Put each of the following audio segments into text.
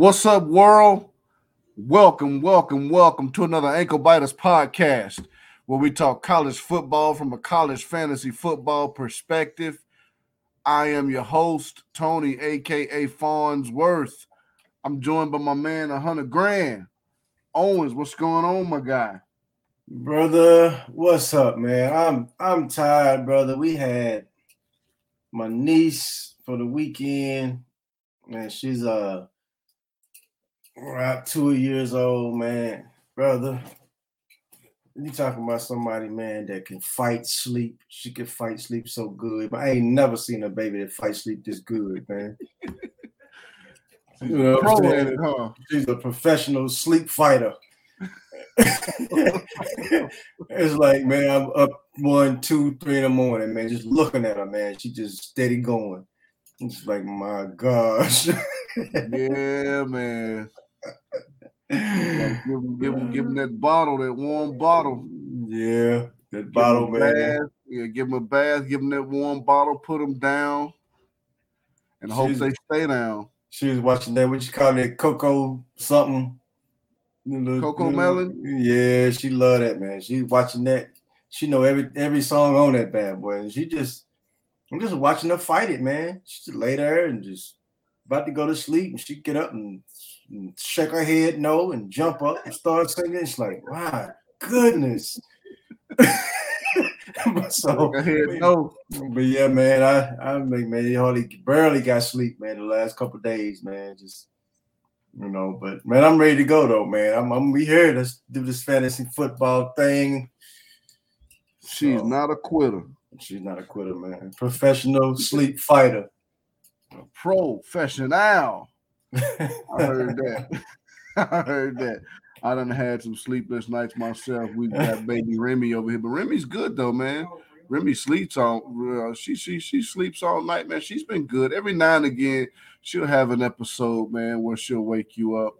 What's up, world? Welcome, welcome, welcome to another Ankle Biters podcast where we talk college football from a college fantasy football perspective. I am your host, Tony, aka Farnsworth. I'm joined by my man, 100 Grand. Owens, what's going on, my guy? Brother, what's up, man? I'm I'm tired, brother. We had my niece for the weekend, and she's uh about two years old, man. Brother, you talking about somebody, man, that can fight sleep. She can fight sleep so good. But I ain't never seen a baby that fight sleep this good, man. You know saying? Huh? She's a professional sleep fighter. it's like, man, I'm up one, two, three in the morning, man, just looking at her, man. She just steady going. It's like, my gosh. yeah, man. Give, him, give, him, give him that bottle, that warm bottle. Yeah, that bottle, man. Yeah, give him a bath, give him that warm bottle, put him down, and hope they stay down. She was watching that, what you call it, Coco something. Coco Melon? Yeah, she love that, man. She watching that. She know every every song on that bad boy. And she just, I'm just watching her fight it, man. She just lay there and just about to go to sleep. And she get up and, and shake her head no and jump up and start singing. It's like, wow, goodness. so ahead, no. But yeah, man, I I mean, man, hardly barely got sleep, man, the last couple days, man. Just you know, but man, I'm ready to go though, man. I'm I'm we here Let's do this fantasy football thing. She's so, not a quitter. She's not a quitter, man. Professional sleep fighter. Professional. I heard that. I heard that. I done had some sleepless nights myself. We got baby Remy over here, but Remy's good though, man. Remy sleeps all uh, she she she sleeps all night, man. She's been good. Every now and again, she'll have an episode, man, where she'll wake you up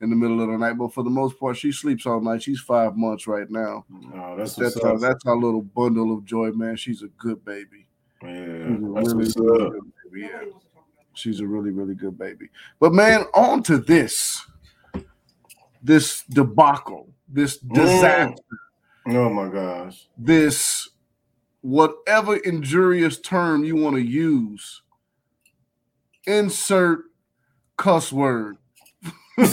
in the middle of the night. But for the most part, she sleeps all night. She's five months right now. Oh, that's that's our, that's our little bundle of joy, man. She's a good baby. Yeah, really, really good baby. Yeah. She's a really, really good baby. But man, on to this this debacle, this disaster. Mm. Oh my gosh. This whatever injurious term you want to use, insert cuss word for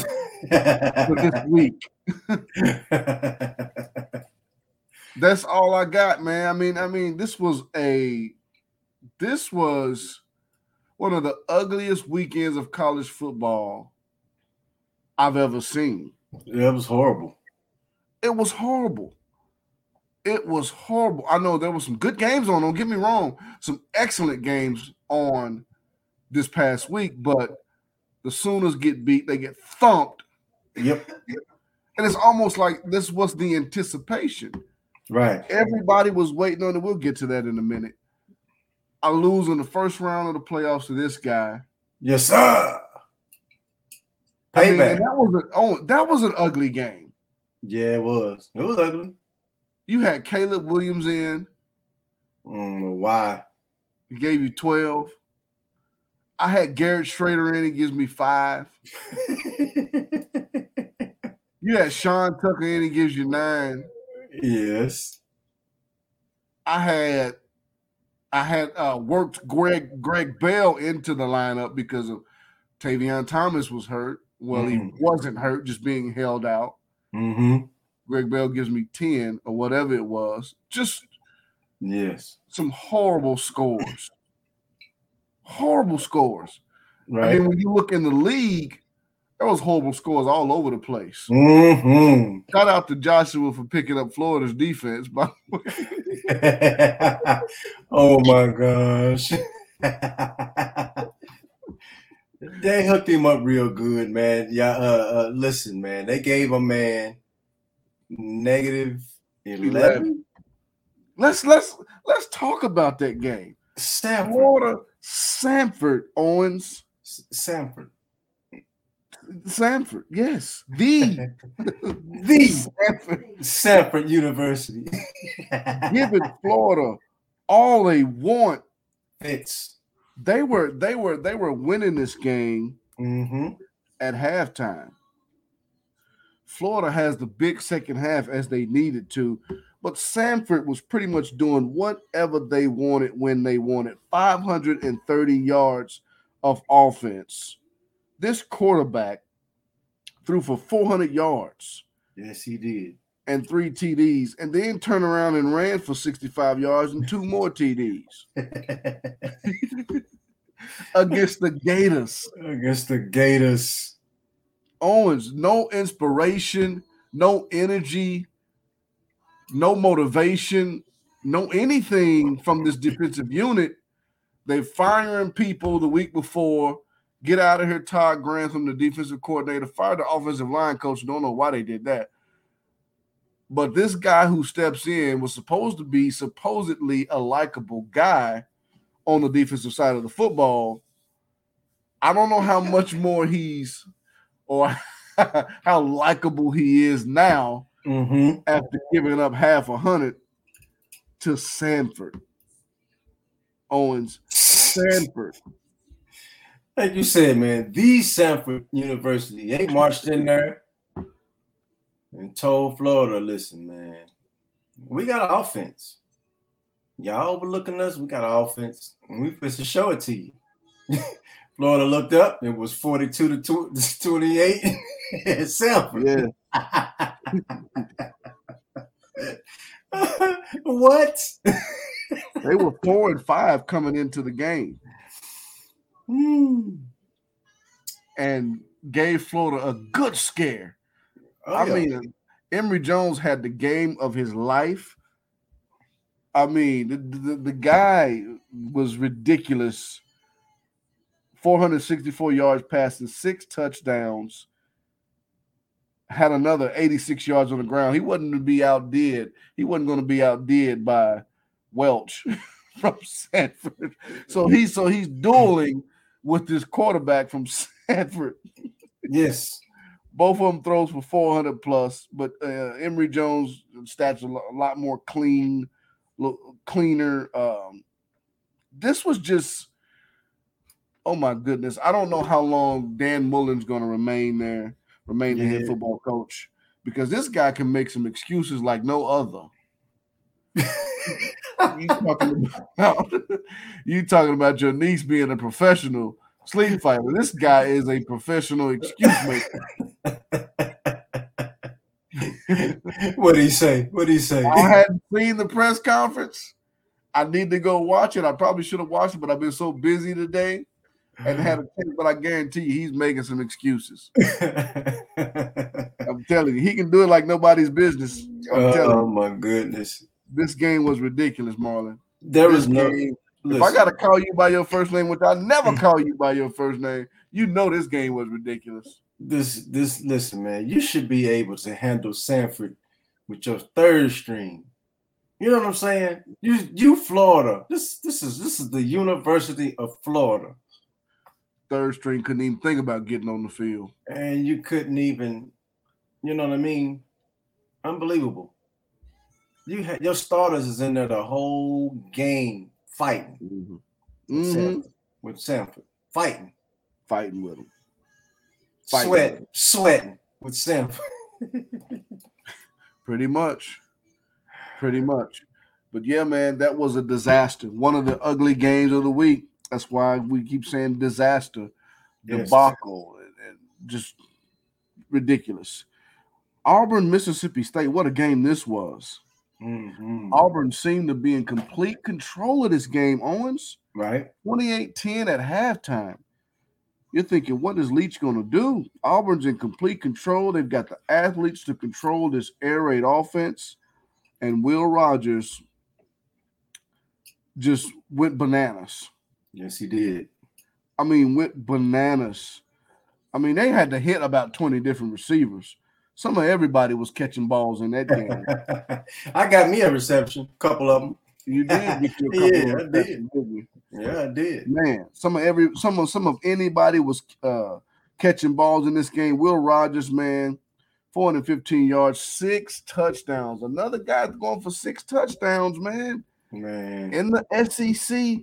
this week. That's all I got, man. I mean, I mean, this was a this was one of the ugliest weekends of college football I've ever seen. Yeah, it was horrible. It was horrible. It was horrible. I know there were some good games on. Don't get me wrong. Some excellent games on this past week, but the Sooners get beat. They get thumped. Yep. And it's almost like this was the anticipation. Right. Everybody was waiting on it. We'll get to that in a minute. I lose in the first round of the playoffs to this guy. Yes, sir. Payback. I mean, that was an oh, that was an ugly game. Yeah, it was. It was ugly. You had Caleb Williams in. I don't know why? He gave you 12. I had Garrett Shrader in, he gives me five. you had Sean Tucker in, he gives you nine. Yes. I had I had uh, worked Greg Greg Bell into the lineup because of Tavion Thomas was hurt. Well, mm-hmm. he wasn't hurt, just being held out. Mm-hmm. Greg Bell gives me 10 or whatever it was. Just yes, some horrible scores. horrible scores. Right. Mean, when you look in the league, there was horrible scores all over the place. Mm-hmm. Shout out to Joshua for picking up Florida's defense, by the way. oh my gosh. They hooked him up real good, man. Yeah, uh, uh, listen, man. They gave a man negative 11. 11. Let's let's let's talk about that game. Samford. Florida, Samford, Owens. Samford. Samford, yes. The the Samford, Samford University. Giving Florida all they want. Fits they were they were they were winning this game mm-hmm. at halftime. Florida has the big second half as they needed to, but Samford was pretty much doing whatever they wanted when they wanted 530 yards of offense. This quarterback threw for 400 yards. Yes, he did. And three TDs, and then turned around and ran for 65 yards and two more TDs against the Gators. Against the Gators. Owens, no inspiration, no energy, no motivation, no anything from this defensive unit. They firing people the week before. Get out of here, Todd Grantham, the defensive coordinator. Fire the offensive line coach. Don't know why they did that. But this guy who steps in was supposed to be supposedly a likable guy on the defensive side of the football. I don't know how much more he's or how likable he is now mm-hmm. after giving up half a hundred to Samford. Owens, Samford. Like you said, man, the Samford University ain't marched in there and told Florida, listen, man, we got an offense. Y'all overlooking us, we got an offense, and we supposed to show it to you. Florida looked up, it was 42 to 28 Samford. Yeah. what? they were four and five coming into the game. Hmm. And gave Florida a good scare. Oh, I yeah. mean, Emory Jones had the game of his life. I mean, the, the, the guy was ridiculous. 464 yards passing, six touchdowns. Had another 86 yards on the ground. He wasn't to be outdid. He wasn't going to be outdid by Welch from Samford. So he's so he's dueling with this quarterback from Samford. yes. Both of them throws for 400 plus, but uh, Emory Jones stats a lot, a lot more clean, cleaner. Um, this was just, oh my goodness! I don't know how long Dan Mullen's going to remain there, remain the head football coach, because this guy can make some excuses like no other. you talking about you talking about your niece being a professional sleep fighter. This guy is a professional excuse maker. what did he say? What did he say? I hadn't seen the press conference. I need to go watch it. I probably should have watched it, but I've been so busy today and had a chance. But I guarantee you, he's making some excuses. I'm telling you, he can do it like nobody's business. I'm telling oh my goodness. This game was ridiculous, Marlon. There This was no game, if I got to call you by your first name, which I never mm. call you by your first name, you know this game was ridiculous. this this listen, man. You should be able to handle Samford with your third string. You know what I'm saying? You you Florida. This this is this is the University of Florida. Third string couldn't even think about getting on the field. And you couldn't even, you know what I mean? Unbelievable. You had your starters is in there the whole game fighting Mm-hmm. with, Mhm. Samford, with Samford. Fighting. Fighting with him. Fighting. Sweating. Sweating with Samford. Pretty much. Pretty much. But yeah, man, that was a disaster. One of the ugly games of the week. That's why we keep saying disaster, Yes. debacle, and, and just ridiculous. Auburn, Mississippi State, what a game this was. Mhm. Auburn seemed to be in complete control of this game, Owens. Right? 28 10 at halftime. You're thinking, what is Leach going to do? Auburn's in complete control. They've got the athletes to control this air raid offense. And Will Rogers just went bananas. Yes, he did. I mean, went bananas. I mean, they had to hit about 20 different receivers. Some of everybody was catching balls in that game. I got me a reception, a couple of them. You did get couple Yeah, I did. you? Yeah, I did. Man, some of every some of some of anybody was uh catching balls in this game. Will Rogers, man, 415 yards, six touchdowns. Another guy going for six touchdowns, man. Man. In the SEC,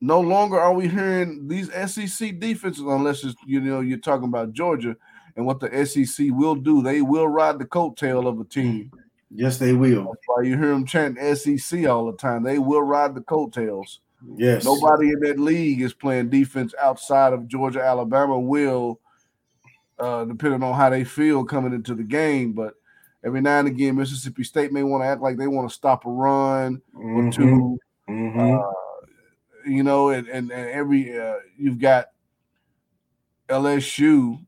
no longer are we hearing these SEC defenses, unless it's you know you're talking about Georgia and what the SEC will do. They will ride the coattail of a team. Yes, they will. That's why you hear them chanting SEC all the time. They will ride the coattails. Yes. Nobody in that league is playing defense outside of Georgia. Alabama will, uh, depending on how they feel coming into the game. But every now and again, Mississippi State may want to act like they want to stop a run Mhm. or 2 Mhm. Uh, you know, and, and, and every uh, you've got LSU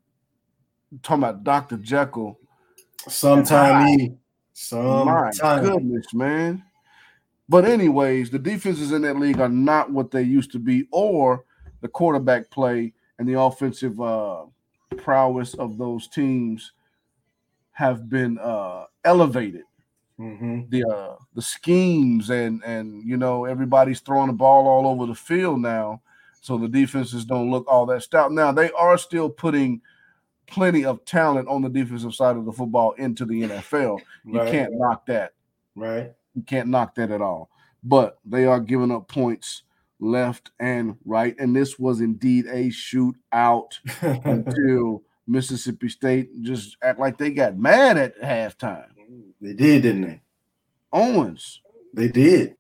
talking about Dr. Jekyll. Sometime he. My goodness, man. But anyways, the defenses in that league are not what they used to be, or the quarterback play and the offensive uh, prowess of those teams have been uh, elevated. Mhm. The uh, the schemes and and you know everybody's throwing the ball all over the field now, so the defenses don't look all that stout. Now they are still putting plenty of talent on the defensive side of the football into the NFL. You can't knock that. Right. You can't knock that at all. But they are giving up points left and right. And this was indeed a shootout until Mississippi State just act like they got mad at halftime. they did, didn't they? Owens They did.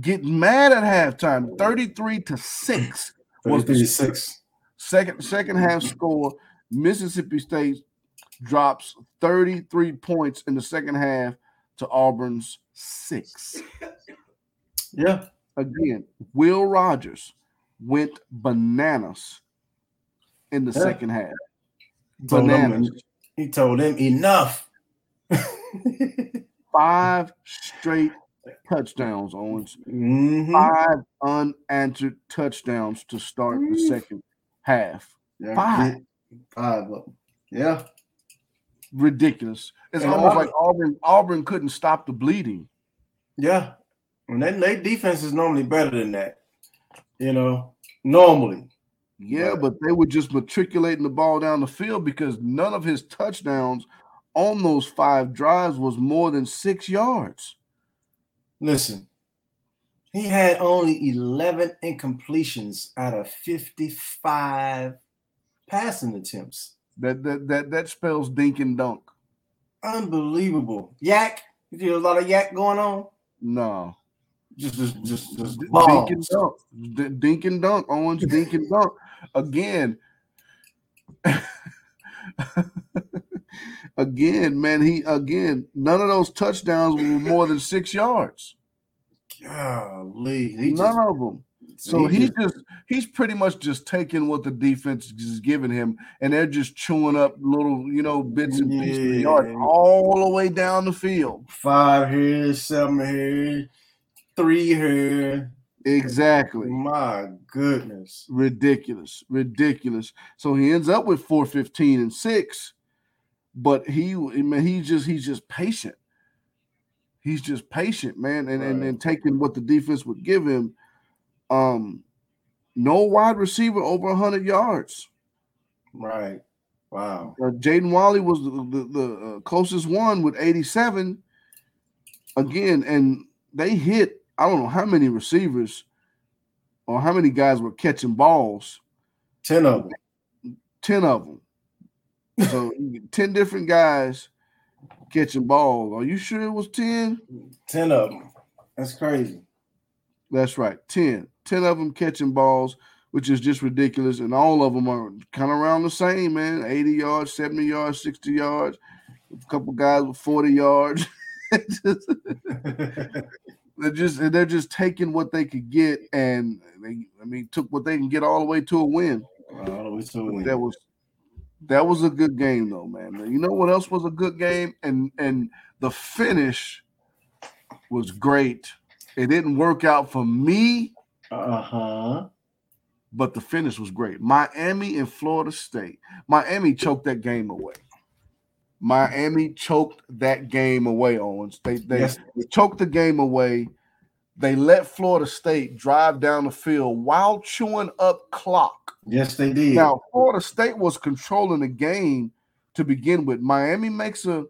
Get mad at halftime, 33 to 6. Was the 36. Second second half score. Mississippi State drops 33 points in the second half to Auburn's six. Yeah. again, Will Rogers went bananas in the Yeah. second half. Told Bananas. he told him enough. Five straight touchdowns, Owens. Mhm. Five unanswered touchdowns to start the Mm. second half. Yeah, Five. Five of them. Yeah. Ridiculous. It's And almost Auburn- like Auburn Auburn couldn't stop the bleeding. Yeah. And then their defense is normally better than that. You know, normally. Yeah, but they were just matriculating the ball down the field because none of his touchdowns on those five drives was more than six yards. Listen, he had only 11 incompletions out of 55 passing attempts. That that that that spells dink and dunk. Unbelievable. YAC. You see a lot of YAC going on? No. Just, just, just, just Dink and dunk. D- dink and dunk. Owens, dink and dunk. Again. again, man. He again, none of those touchdowns were more than six yards. Golly. None just, of them. So he he's just- he's pretty much just taking what the defense is giving him, and they're just chewing up little, you know, bits and pieces of yards Yeah. all the way down the field. five here, seven here, three here. Exactly. My goodness. ridiculous, ridiculous. So he ends up with 415 and six, but he I mean, he's just he's just patient. He's just patient, man, and, and and taking what the defense would give him. Um, no wide receiver over 100 yards. Right. Wow. Uh, Jaden Walley was the, the, the uh, closest one with 87. Again, and they hit, I don't know how many receivers or how many guys were catching balls. 10 of them. 10 of them. So 10 different guys catching balls. Are you sure it was 10? 10 of them. That's crazy. That's right. 10. 10 of them catching balls, which is just ridiculous. And all of them are kind of around the same, man 80 yards, 70 yards, 60 yards. A couple guys with 40 yards. They're just they're just taking what they could get and they I mean took what they can get all the way to a win. All the way to a win. That was that was a good game though, man. You know what else was a good game? And and the finish was great. It didn't work out for me, Uh-huh. but the finish was great. Miami and Florida State. Miami choked that game away. Miami choked that game away, Owens. They they, Yes. they choked the game away. They let Florida State drive down the field while chewing up clock. Yes, they did. Now, Florida State was controlling the game to begin with. Miami makes a,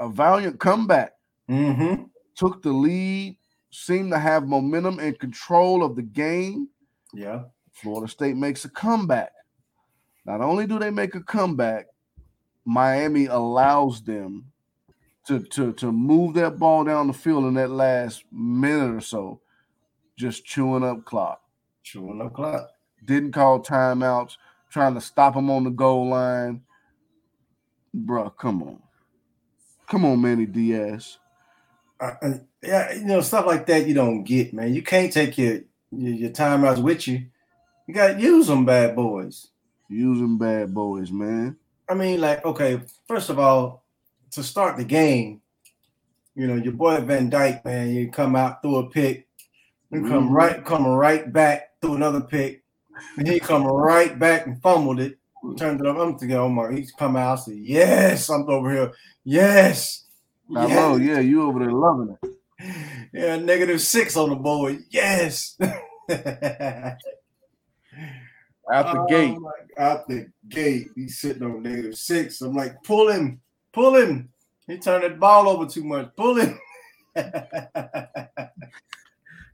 a valiant comeback, mm-hmm. took the lead, seemed to have momentum and control of the game. Yeah. Florida State makes a comeback. Not only do they make a comeback, Miami allows them to, to, to move that ball down the field in that last minute or so, just chewing up clock. Chewing up clock. Didn't call timeouts, trying to stop them on the goal line. Bruh, come on. Come on, Manny Diaz. Uh, yeah, you know, stuff like that you don't get, man. You can't take your your, your timeouts with you. You got to use them, bad boys. Use them, bad boys, man. I mean, like, okay, first of all, to start the game, you know, your boy Van Dyke, man, you come out through a pick, and come mm-hmm. right, come right back through another pick, and he come right back and fumbled it, turned it up. I'm thinking, oh my, he's come out. I said, yes, I'm over here. Yes. I yes. know, yeah, you over there loving it. Yeah, negative six on the board. Yes. out the oh, gate. out the gate. He's sitting on negative six. I'm like, pull him, pull him. He turned the ball over too much. Pull him.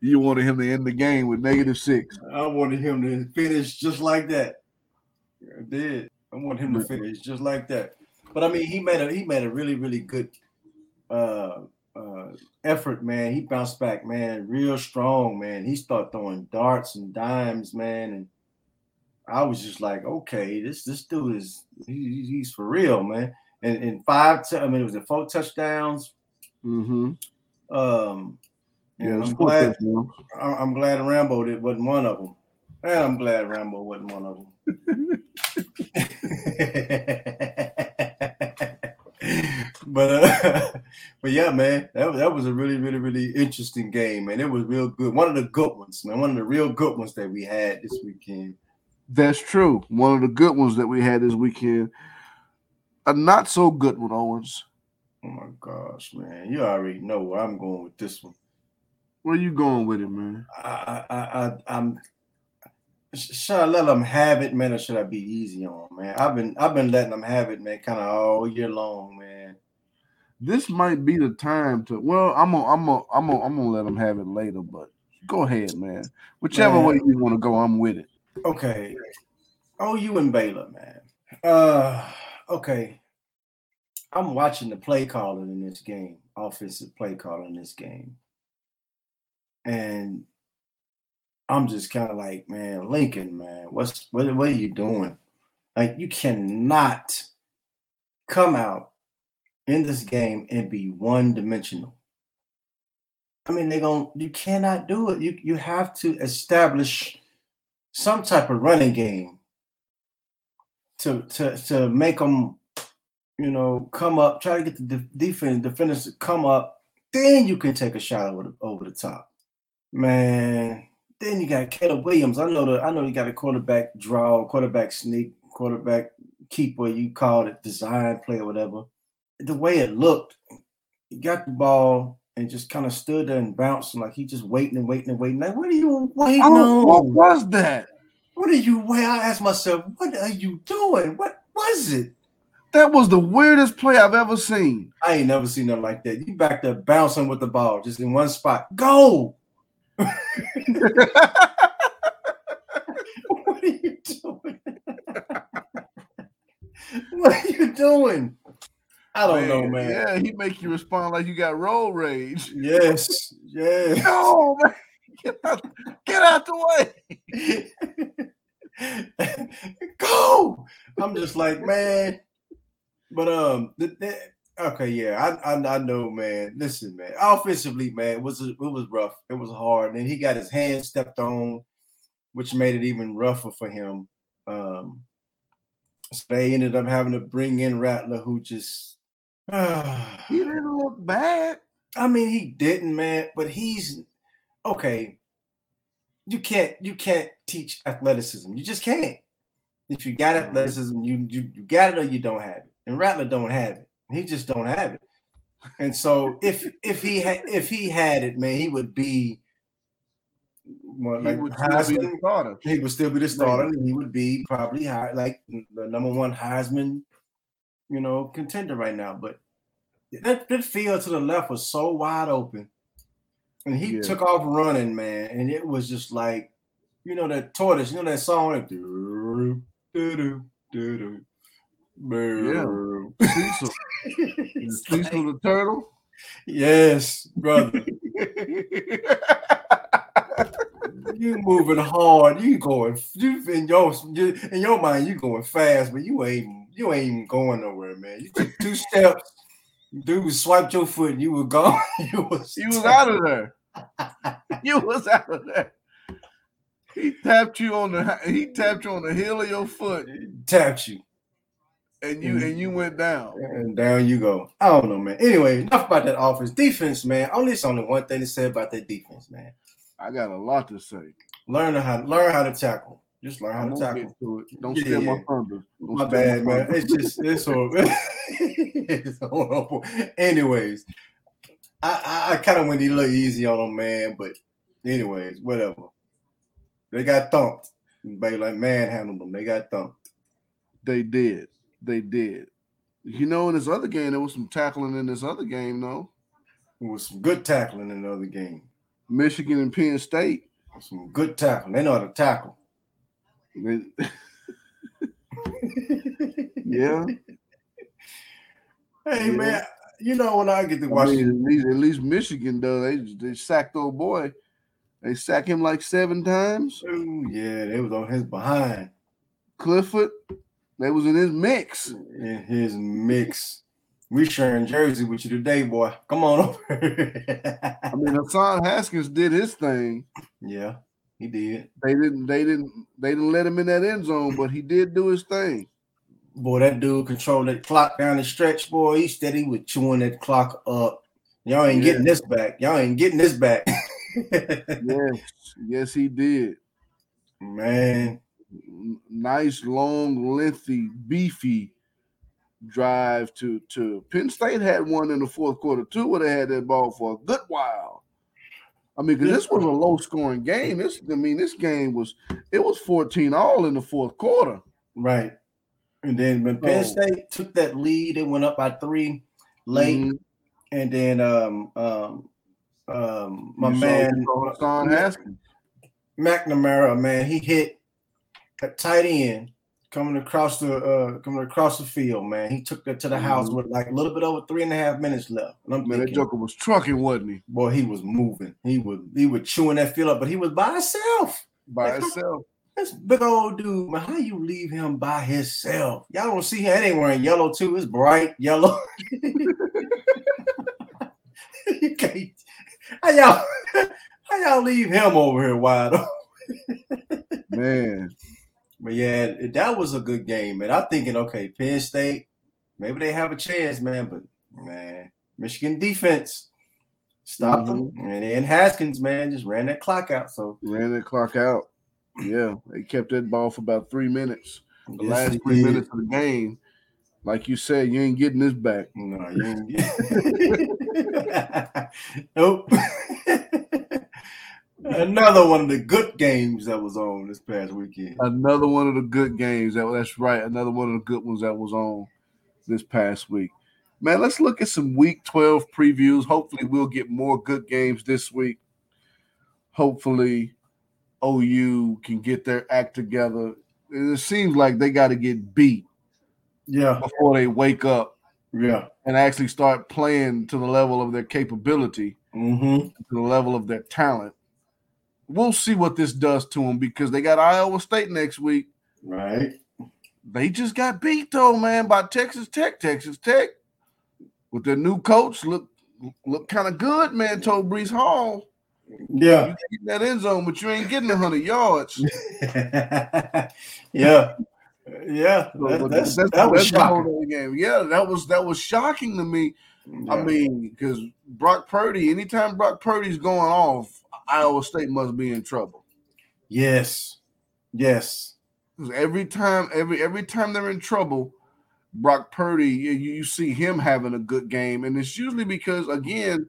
you wanted him to end the game with negative six. I wanted him to finish just like that. I did. I want him to finish just like that. But I mean, he made a he made a really really good uh, uh, effort, man. He bounced back, man, real strong, man. He started throwing darts and dimes, man, and I was just like, okay, this this dude is he, he's for real, man. And in five, t- I mean, it was a four touchdowns. Mm-hmm. Um, yeah, I'm glad. I'm glad Rambo did wasn't one of them, and I'm glad Rambo wasn't one of them. but uh, but yeah, man, that was, that was a really, really, really interesting game, man. It was real good. One of the good ones, man. One of the real good ones that we had this weekend. That's true. One of the good ones that we had this weekend. A not so good one, Owens. Oh my gosh, man! You already know where I'm going with this one. Where you going with it, man? I, I, I, I'm. Should I let them have it, man, or should I be easy on, man? I've been, I've been letting them have it, man, kind of all year long, man. This might be the time to. Well, I'm gonna, I'm gonna, I'm gonna, I'm gonna let them have it later, but go ahead, man. Whichever man. way you want to go, I'm with it. Okay. Oh, you and Baylor, man. Uh, okay. I'm watching the play calling in this game, offensive play calling in this game. And I'm just kind of like, man, Lincoln, man, what's what, what are you doing? Like, you cannot come out in this game and be one dimensional. I mean, they're going you cannot do it. You you have to establish some type of running game to to to make them, you know, come up, try to get the de- defense defenders to come up. Then you can take a shot over the, over the top, man. Then you got Caleb Williams. I know the I know you got a quarterback draw, quarterback sneak, quarterback keeper. You call it design play or whatever. The way it looked, he got the ball and just kind of stood there and bouncing like he just waiting and waiting and waiting. Like, what are you waiting oh, on? What was that? What are you waiting? I asked myself, what are you doing? What was it? That was the weirdest play I've ever seen. I ain't never seen nothing like that. You back there bouncing with the ball, just in one spot. Go. what are you doing? what are you doing? I don't man, know, man. Yeah, he make you respond like you got road rage. Yes, yes. No, man. Get out, get out the way. Go. I'm just like, man. But um, the, the, okay, yeah, I, I, I know, man. Listen, man. Offensively, man, it was it was rough. It was hard, and he got his hand stepped on, which made it even rougher for him. Um, so they ended up having to bring in Rattler, who just he didn't look bad. I mean, he didn't, man. But he's okay. You can't you can't teach athleticism. You just can't. If you got mm-hmm. athleticism, you you, you got it or you don't have it. And Rattler don't have it. He just don't have it. And so if if he had if he had it, man, he would be well, like he would Heisman, He would still be the starter, and he would be probably high, like the number one Heisman you know, contender right now. But that, that field to the left was so wide open. And he yeah. took off running, man. And it was just like you know that tortoise, you know that song like doo, doo, doo, doo. Yeah. Cecil. Cecil the turtle. Yes, brother. you moving hard. You going you in your in your mind, you going fast, but you ain't you ain't even going nowhere, man. You took two steps, dude swiped your foot, and you were gone. you was, you was out of there. you was out of there. He tapped you on the he tapped you on the heel of your foot. Tapped you. And you and you went down. And down you go. I don't know, man. Anyway, enough about that offense. Defense, man. Only it's only one thing to say about that defense, man. I got a lot to say. Learn how learn how to tackle. Just learn how to tackle. To it. Don't yeah. steal my thunder. Don't my bad, my man. It's just it's horrible. it's horrible. Anyways, I I, I kind of went a little easy on them, man. But anyways, whatever. They got thumped. They like manhandled them. They got thumped. They did. They did. You know, in this other game, there was some tackling in this other game, though. There was some good tackling in the other game. Michigan and Penn State. Some good tackling. They know how to tackle. yeah. Hey yeah. man, you know when I get to watch, I mean, at, least, at least Michigan though they they sacked old boy. They sacked him like seven times. Ooh, yeah, they was on his behind. Clifford, they was in his mix. In his mix. We sharing Jersey with you today, boy. Come on over. I mean, Hassan Haskins did his thing. Yeah, he did. They didn't. They didn't. They didn't let him in that end zone, but he did do his thing. Boy, that dude controlled that clock down the stretch. Boy, he steady with chewing that clock up. Y'all ain't yeah. getting this back. Y'all ain't getting this back. yes, yes, he did. Man, nice, long, lengthy, beefy drive to to Penn State had one in the fourth quarter too, where they had that ball for a good while. I mean, because this was a low scoring game. This, I mean, this game was it was 14 all in the fourth quarter. Right. And then when Penn State took that lead, it went up by three late. Mm-hmm. And then um um um my you man Son Haskins. McNamara, man, he hit a tight end coming across the uh coming across the field, man. He took that to the mm-hmm. house with like a little bit over three and a half minutes left. And I'm man, thinking, that Joker was trucking, wasn't he? Boy, he was moving. He was he was chewing that field up, but he was by himself. By like, himself. This big old dude, man. How you leave him by himself? Y'all don't see him. Ain't wearing yellow too. It's bright yellow. you can't. How y'all? How y'all leave him over here wide open? man, but yeah, that was a good game, man. I'm thinking, okay, Penn State, maybe they have a chance, man. But man, Michigan defense stopped mm-hmm. them, and then Haskins, man, just ran that clock out. So ran that clock out. Yeah, they kept that ball for about three minutes. The yes, last three did. minutes of the game, like you said, you ain't getting this back. No, you ain't. Nope. Another one of the good games that was on this past weekend. Another one of the good games that that's right. Another one of the good ones that was on this past week. Man, let's look at some week 12 previews. Hopefully, we'll get more good games this week. Hopefully, OU can get their act together. It seems like they got to get beat yeah before they wake up yeah and actually start playing to the level of their capability mm-hmm. to the level of their talent we'll see what this does to them because they got Iowa State next week. Right. They just got beat though, man, by Texas Tech. Texas Tech with their new coach look look kind of good, man. Told Breece Hall. Yeah, you get that end zone, but you ain't getting hundred yards. yeah, yeah. That, that's, that's, that was shocking. Game. Yeah, that was that was shocking to me. Yeah. I mean, because Brock Purdy, anytime Brock Purdy's going off, Iowa State must be in trouble. Yes. Yes. Every time, every every time they're in trouble, Brock Purdy, you, you see him having a good game, and it's usually because again,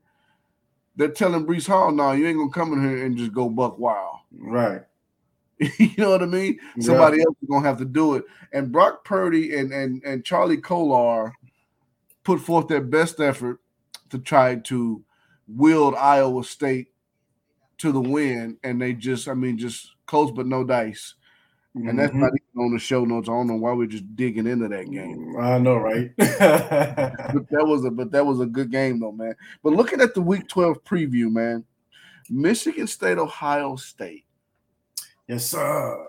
they're telling Breece Hall, "No, you ain't gonna come in here and just go buck wild." Right. you know what I mean? Yeah. Somebody else is gonna have to do it. And Brock Purdy and and and Charlie Kolar put forth their best effort to try to wield Iowa State to the win, and they just, I mean, just close but no dice. And that's not Mm-hmm. even on the show notes. I don't know why we're just digging into that game. I know, right? But that was a but that was a good game though, man. But looking at the week 12 preview, man, Michigan State, Ohio State. yes, sir.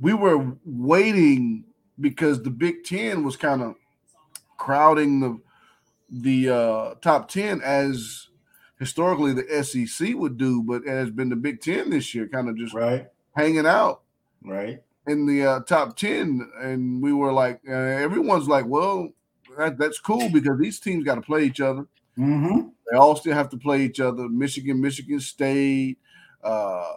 We were waiting because the Big Ten was kind of crowding the the uh top 10 as historically the SEC would do, but it has been the Big Ten this year, kind of just Right, hanging out right. in the uh, top 10 and we were like uh, everyone's like well that, that's cool because these teams got to play each other. Mm-hmm. they all still have to play each other. Michigan michigan state uh,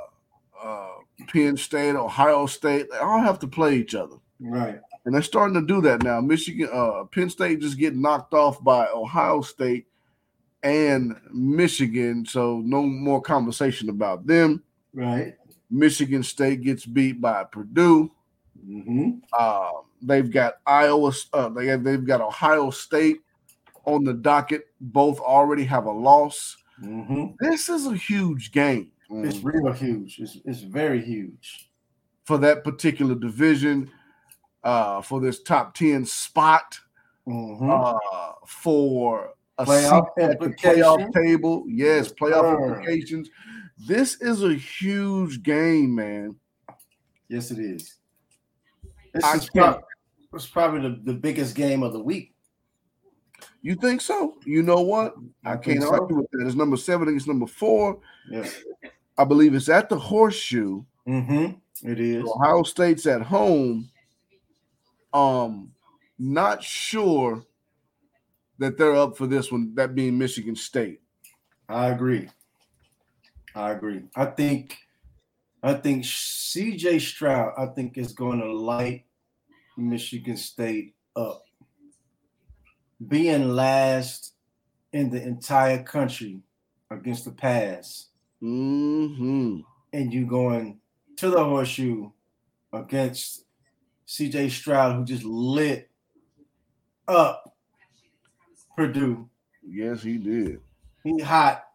uh, penn state ohio state they all have to play each other. Right. and they're starting to do that now. Michigan uh, penn state just getting knocked off by ohio state and michigan so no more conversation about them Right. michigan state gets beat by purdue Mm-hmm. Uh, they've got Iowa. Uh, they have, they've got Ohio State on the docket. Both already have a loss. Mm-hmm. This is a huge game um, It's real huge. It's, it's very huge. for that particular division. Uh, for this top ten spot. Mm-hmm. Uh, for a Playoff seat at the playoff table. Yes, playoff sir. implications. This is a huge game, man. yes, it is. This I is can't- it's probably the, the biggest game of the week. You think so? You know what? I, I can't think so. argue with that. It's number seven against number four. Yes. I believe it's at the horseshoe. Mm-hmm. It is. Ohio State's at home. Um, not sure that they're up for this one, that being Michigan State. I agree. I agree. I think I think CJ Stroud, I think is going to light Michigan State up. Being last in the entire country against the pass, hmm and you going to the horseshoe against CJ Stroud, who just lit up Purdue. Yes, he did. He hot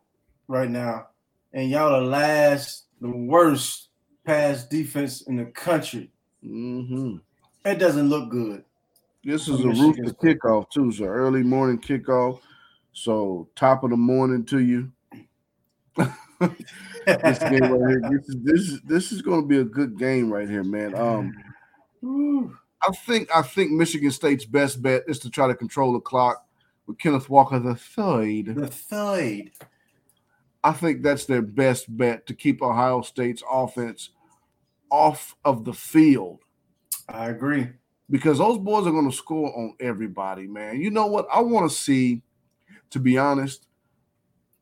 right now, and y'all the last, the worst pass defense in the country. Mm-hmm. It doesn't look good. This is a rooster kickoff too, so early morning kickoff. So top of the morning to you. This game right here. This is this is this is going to be a good game right here, man. Um, I think I think Michigan State's best bet is to try to control the clock with Kenneth Walker the third. the third. I think that's their best bet to keep Ohio State's offense off of the field I agree. because those boys are going to score on everybody, man. You know what? I want to see, to be honest,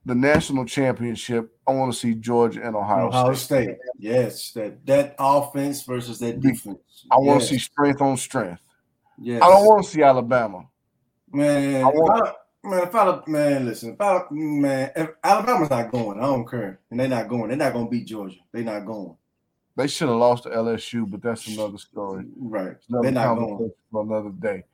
the national championship. I want to see Georgia and Ohio, Ohio State. State. Yes, that that offense versus that defense. I want Yes, to see strength on strength. Yes. I don't want to see Alabama. Man. I man, if I, man, listen, if I, man, if Alabama's not going, I don't care, and they're not going. They're not going to beat Georgia. They're not going. They should have lost to LSU, but that's another story. Right. Another They're not going. for another day.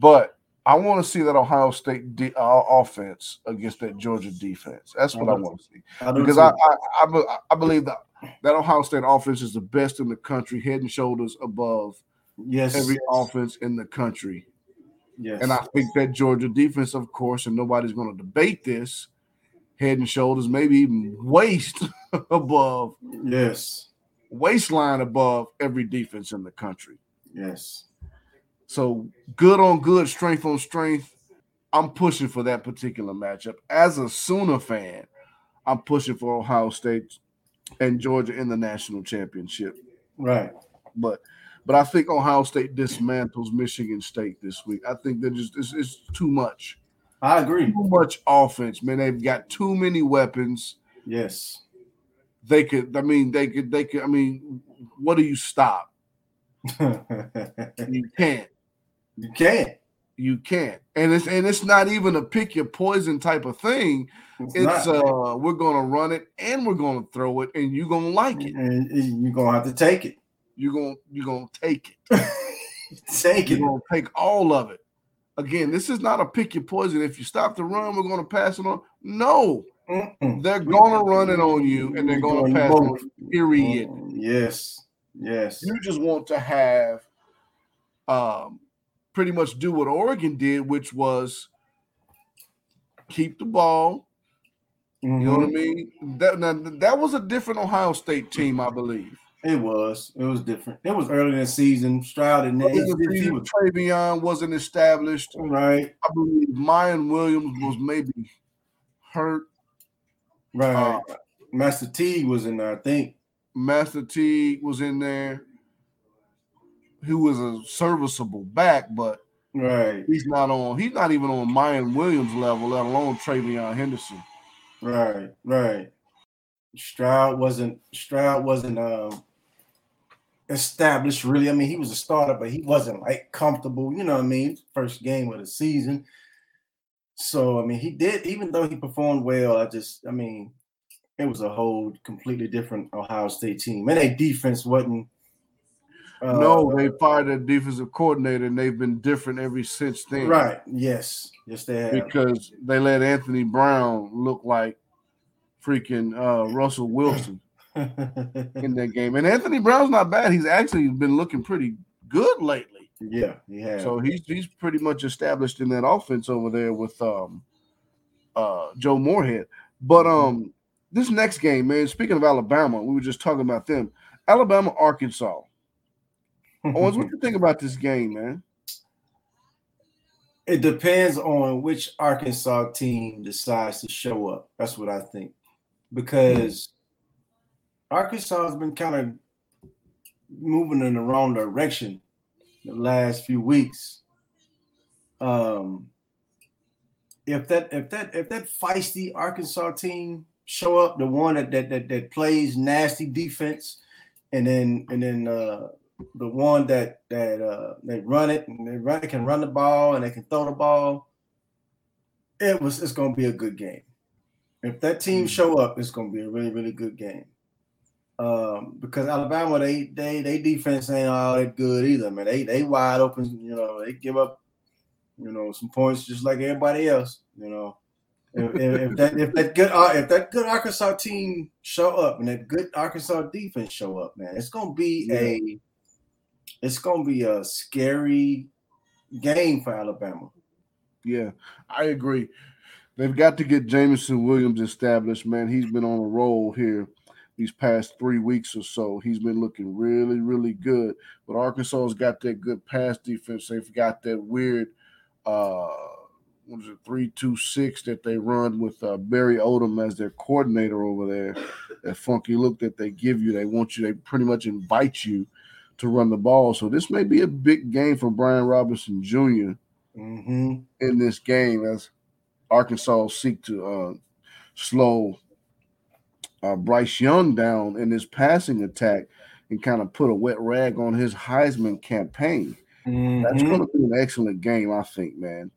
But I want to see that Ohio State de- uh, offense against that Georgia defense. That's what I Mhm. want to see I because. I I, I, I believe that that Ohio State offense is the best in the country, head and shoulders above yes, every offense in the country. Yes, And I think that Georgia defense, of course, and nobody's going to debate this, head and shoulders, maybe even waist above, yes, waistline above every defense in the country. yes. So good on good, strength on strength. I'm pushing for that particular matchup. As a Sooner fan, I'm pushing for Ohio State and Georgia in the national championship. Right. But but I think Ohio State dismantles Michigan State this week. I think they're just it's, it's too much. I agree. Too much offense, man. They've got too many weapons. Yes. They could, I mean, they could, they could, I mean, what do you stop? You can't. you can't. You can't. And it's and it's not even a pick your poison type of thing. It's, it's uh we're gonna run it and we're gonna throw it and you're gonna like it. And you're gonna have to take it. You're gonna you're gonna take it. take You're it. gonna take all of it. Again, this is not a pick your poison. If you stop the run, we're gonna pass it on. No, Mm-mm. They're gonna run it on you, and they're gonna pass on. Period. Mm, Yes, yes. You just want to have, um, pretty much do what Oregon did, which was keep the ball. You know what I Mhm. mean? That now, that was a different Ohio State team, I believe. It was. It was different. It was early in the season. Stroud and Early he, in the he season, was TreVeyon wasn't established. right, I believe Miyan Williams was maybe hurt. right. Uh, Master T was in there, I think. Master T was in there. Who was a serviceable back, but Right, he's not on. He's not even on Miyan Williams level, let alone TreVeyon Henderson. right, right. Stroud wasn't. Stroud wasn't um, established really. I mean, he was a starter, but he wasn't like comfortable. You know what I mean? First game of the season. So I mean, he did. Even though he performed well, I just. I mean, it was a whole completely different Ohio State team, and their defense wasn't. uh, no, they fired their defensive coordinator, and they've been different ever since then. Right. Yes. Yes, they have. because they let Anthony Brown look like freaking uh, Russell Wilson in that game. And Anthony Brown's not bad. He's actually been looking pretty good lately. yeah, he. So he's he's pretty much established in that offense over there with um uh Joe Moorhead. But um this next game, man, speaking of Alabama, we were just talking about them. Alabama, Arkansas. Owens, what do you think about this game, man? it depends on which Arkansas team decides to show up. That's what I think. Because Arkansas has been kind of moving in the wrong direction the last few weeks. Um if that if that if that feisty Arkansas team show up, the one that that that, that plays nasty defense, and then and then uh the one that that uh they run it and they run it can run the ball and they can throw the ball. It was it's gonna be a good game. If that team Mhm. show up, it's gonna be a really, really good game. Um, because Alabama, they they they defense ain't all that good either, man. They they wide open, you know, they give up, you know, some points just like everybody else, you know. If, if, if that if that good uh, if that good Arkansas team show up and that good Arkansas defense show up, man, it's gonna be a it's gonna be a scary game for Alabama. Yeah, I agree. They've got to get Jameson Williams established, man. He's been on a roll here these past three weeks or so. He's been looking really, really good. But Arkansas's got that good pass defense. They've got that weird uh what is it, three two six that they run with uh, Barry Odom as their coordinator over there. That funky look that they give you. They want you, they pretty much invite you to run the ball. So this may be a big game for Brian Robinson Jr Mm-hmm. in this game as Arkansas seek to uh, slow uh, Bryce Young down in his passing attack and kind of put a wet rag on his Heisman campaign. That's Mm-hmm. going to be an excellent game, I think, man.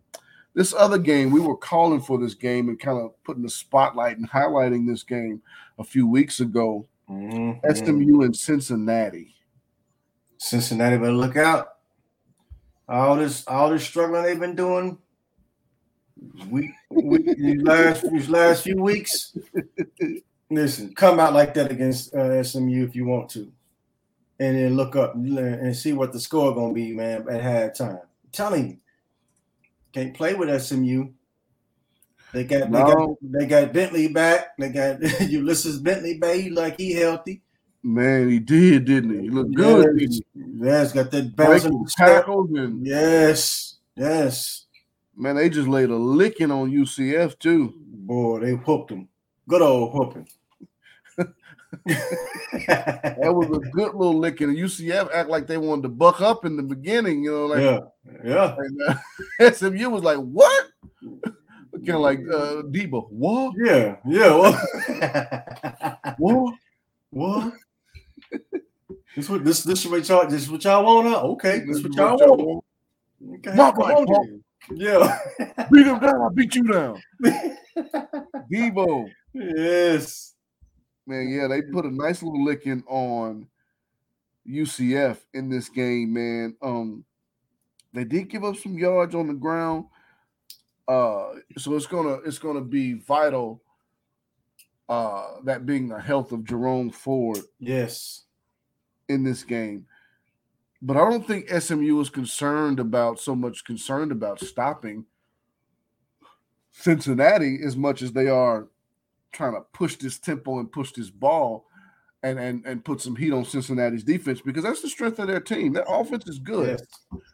This other game, we were calling for this game and kind of putting the spotlight and highlighting this game a few weeks ago. Mhm. SMU and Cincinnati. Cincinnati better look out. All this, all this struggling they've been doing. We, we these last these last few weeks. Listen, come out like that against uh, SMU if you want to, and then look up and see what the score gonna be, man, at halftime. I'm telling you, can't play with SMU. They got they got No. they got Bentley back. They got Ulysses Bentley back. He like he healthy. Man, he did, didn't he? He looked good. he? Yes, got that bouncing tackles and Yes, yes. Man, they just laid a licking on UCF too. Boy, they whooped him. Good old whooping. That was a good little licking. UCF act like they wanted to buck up in the beginning, you know, like yeah, yeah. and, uh, SMU was like, "What?" Kind of like uh, Deebo, "What? Yeah, yeah. What?" what? This what this this what y'all this what y'all want? Huh? Okay, this what y'all want. Okay, Mark come right, Mark. Yeah. Beat him down. I beat you down. Deebo, yes. Man, yeah, they put a nice little licking on UCF in this game, man. Um, they did give up some yards on the ground. Uh, so it's gonna it's gonna be vital uh, that being the health of Jerome Ford Yes. in this game. But I don't think SMU is concerned about so much concerned about stopping Cincinnati as much as they are trying to push this tempo and push this ball and and and put some heat on Cincinnati's defense because that's the strength of their team. Their offense is good, Yes.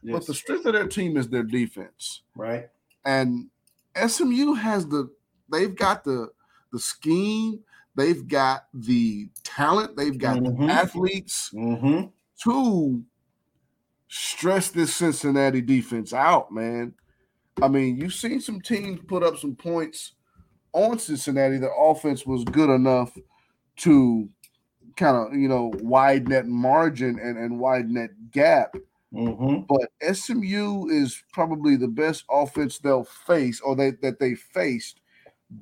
yes. but the strength of their team is their defense. right. And SMU has the they've got the the scheme, they've got the talent, they've got Mhm. the athletes Mm-hmm. to stress this Cincinnati defense out, man. I mean, you've seen some teams put up some points on Cincinnati. The offense was good enough to kind of, you know, widen that margin and, and widen that gap. Mm-hmm. But SMU is probably the best offense they'll face or they, that they faced,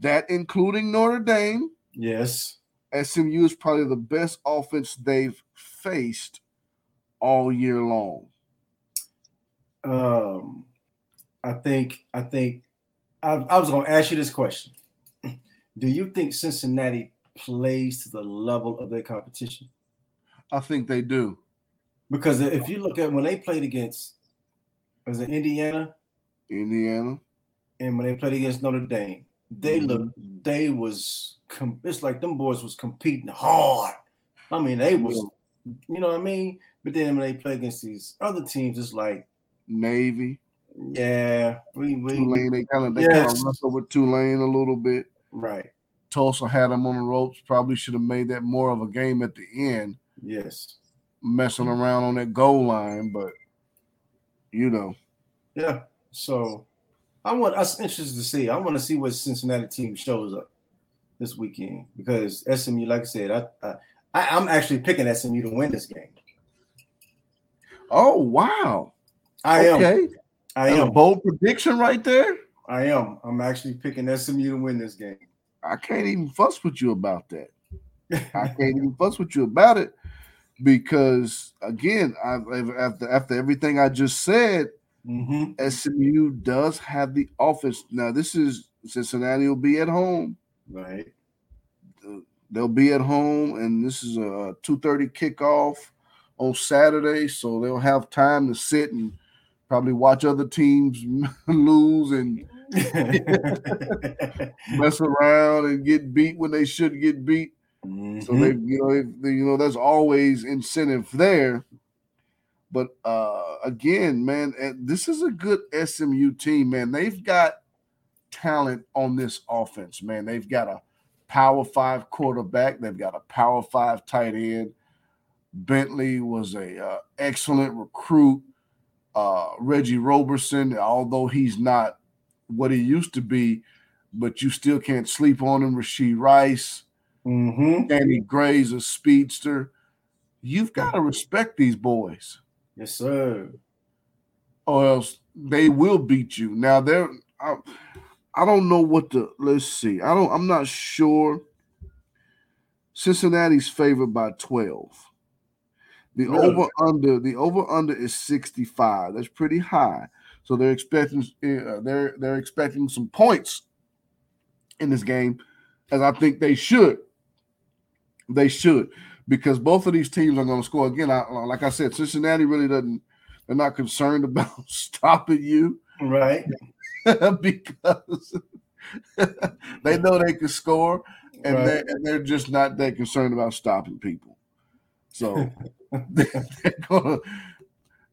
that including Notre Dame. Yes. SMU is probably the best offense they've faced all year long. Um, I think I think I, I was going to ask you this question. Do you think Cincinnati plays to the level of their competition? I think they do. Because if you look at when they played against was it Indiana Indiana. and when they played against Notre Dame, they Mhm. looked they was it's like them boys was competing hard. I mean, they was you know what I mean. But then when they play against these other teams, it's like Navy. yeah, we we Tulane. They kind of they Yes. kind of wrestled with Tulane a little bit. Right. Tulsa had them on the ropes. Probably should have made that more of a game at the end, Yes. messing around on that goal line. But you know, Yeah. So I want us interested to see. I want to see what Cincinnati team shows up this weekend because SMU, like I said, I, I I- I'm actually picking SMU to win this game. oh wow, I am. okay, I That's a bold prediction right there. I am. I'm actually picking SMU to win this game. I can't even fuss with you about that. I can't even fuss with you about it because again, I, after after everything I just said, hmm SMU does have the offense. Now, this is Cincinnati will be at home. Right. They'll be at home, and this is a two thirty kickoff on Saturday, so they'll have time to sit and probably watch other teams lose and mess around and get beat when they should get beat. So Mhm. they, you know, they, you know, there's always incentive there. But uh again, man, eh, this is a good SMU team, man. They've got talent on this offense, man. They've got a power five quarterback. They've got a power five tight end. Bentley was a uh, excellent recruit. Uh, Reggie Roberson, although he's not what he used to be, but you still can't sleep on him. Rasheed Rice. Mhm. Danny Gray's a speedster. You've got to respect these boys, Yes, sir. or else they will beat you. Now they're I, I don't know what the let's see. I don't I'm not sure. Cincinnati's favored by 12. The Really? over under the over under is 65. That's pretty high. So they're expecting uh, they're they're expecting some points in this game, as I think they should. They should because both of these teams are going to score again. I, like I said, Cincinnati really doesn't. They're not concerned about stopping you Right. because they know they can score, and, Right. they're, and they're just not that concerned about stopping people. So they're gonna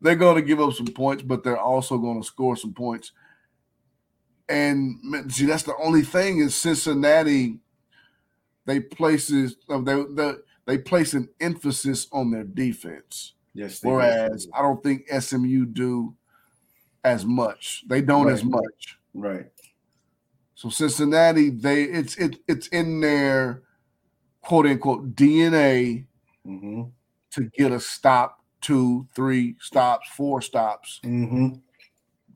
they're gonna give up some points, but they're also gonna score some points. And see, that's the only thing is Cincinnati. They places uh, they they, they place an emphasis on their defense, Yes. they do. whereas I don't think SMU do as much. They don't as much. Right. So Cincinnati, they it's it, it's in their quote unquote DNA Mm-hmm. to get a stop, two, three stops, four stops. Mm-hmm.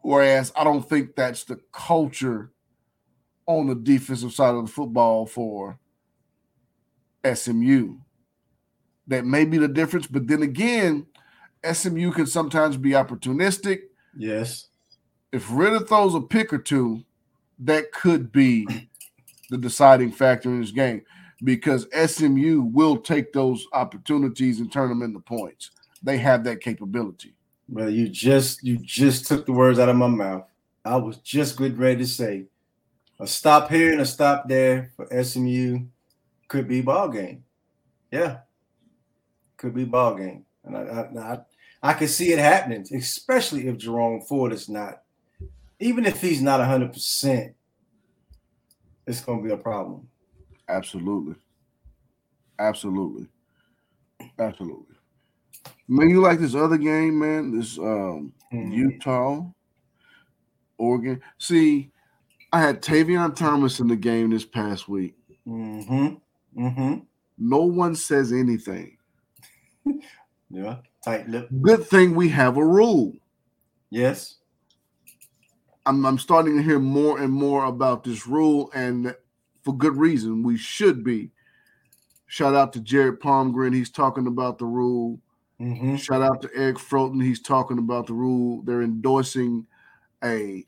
Whereas I don't think that's the culture on the defensive side of the football for SMU. That may be the difference, but then again, SMU can sometimes be opportunistic. Yes. If Ridder throws a pick or two, that could be the deciding factor in this game. because SMU will take those opportunities and turn them into points. They have that capability. Well, you just you just took the words out of my mouth. I was just getting ready to say a stop here and a stop there for SMU could be ball game. Yeah, could be ball game, and I I, I, I can see it happening, especially if Jerome Ford is not, even if he's not hundred percent, it's going to be a problem. Absolutely, absolutely, absolutely. Man, you like this other game, man? This um mm-hmm. Utah, Oregon. See, I had Tavion Thomas in the game this past week. Mm-hmm. Mm-hmm. No one says anything. yeah, tight lip. Good thing we have a rule. Yes. I'm, I'm starting to hear more and more about this rule, and for good reason. We should be. Shout out to Jared Palmgren. He's talking about the rule. Mm-hmm. Shout out to Eric Froton. He's talking about the rule. They're endorsing a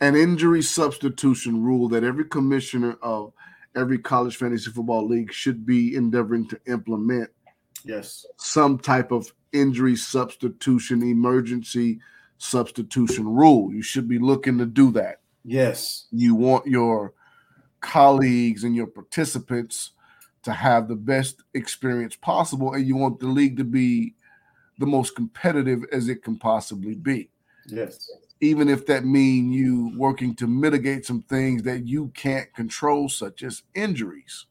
an injury substitution rule that every commissioner of every college fantasy football league should be endeavoring to implement. Yes. Some type of injury substitution, emergency substitution rule. You should be looking to do that. Yes. You want your colleagues and your participants to have the best experience possible, and you want the league to be the most competitive as it can possibly be. Yes. Even if that mean you working to mitigate some things that you can't control, such as injuries.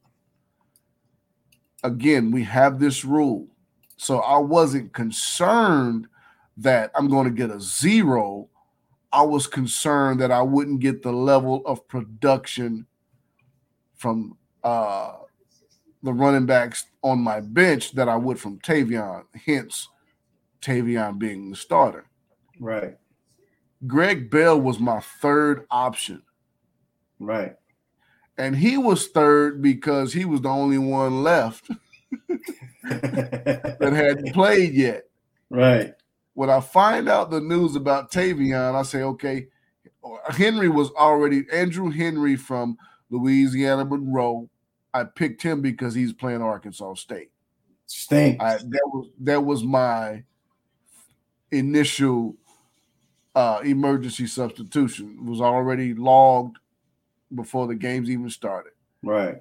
Again, we have this rule. So I wasn't concerned that I'm going to get a zero. I was concerned that I wouldn't get the level of production from uh, the running backs on my bench that I would from Tavion, hence Tavion being the starter. Right. Greg Bell was my third option. Right. And he was third because he was the only one left that hadn't played yet. Right. When I find out the news about Tavion, I say, okay, Henry was already Andrew Henry from Louisiana Monroe. I picked him because he's playing Arkansas State. Stinks. I, that was that was my initial uh, emergency substitution. It was already logged before the games even started. Right.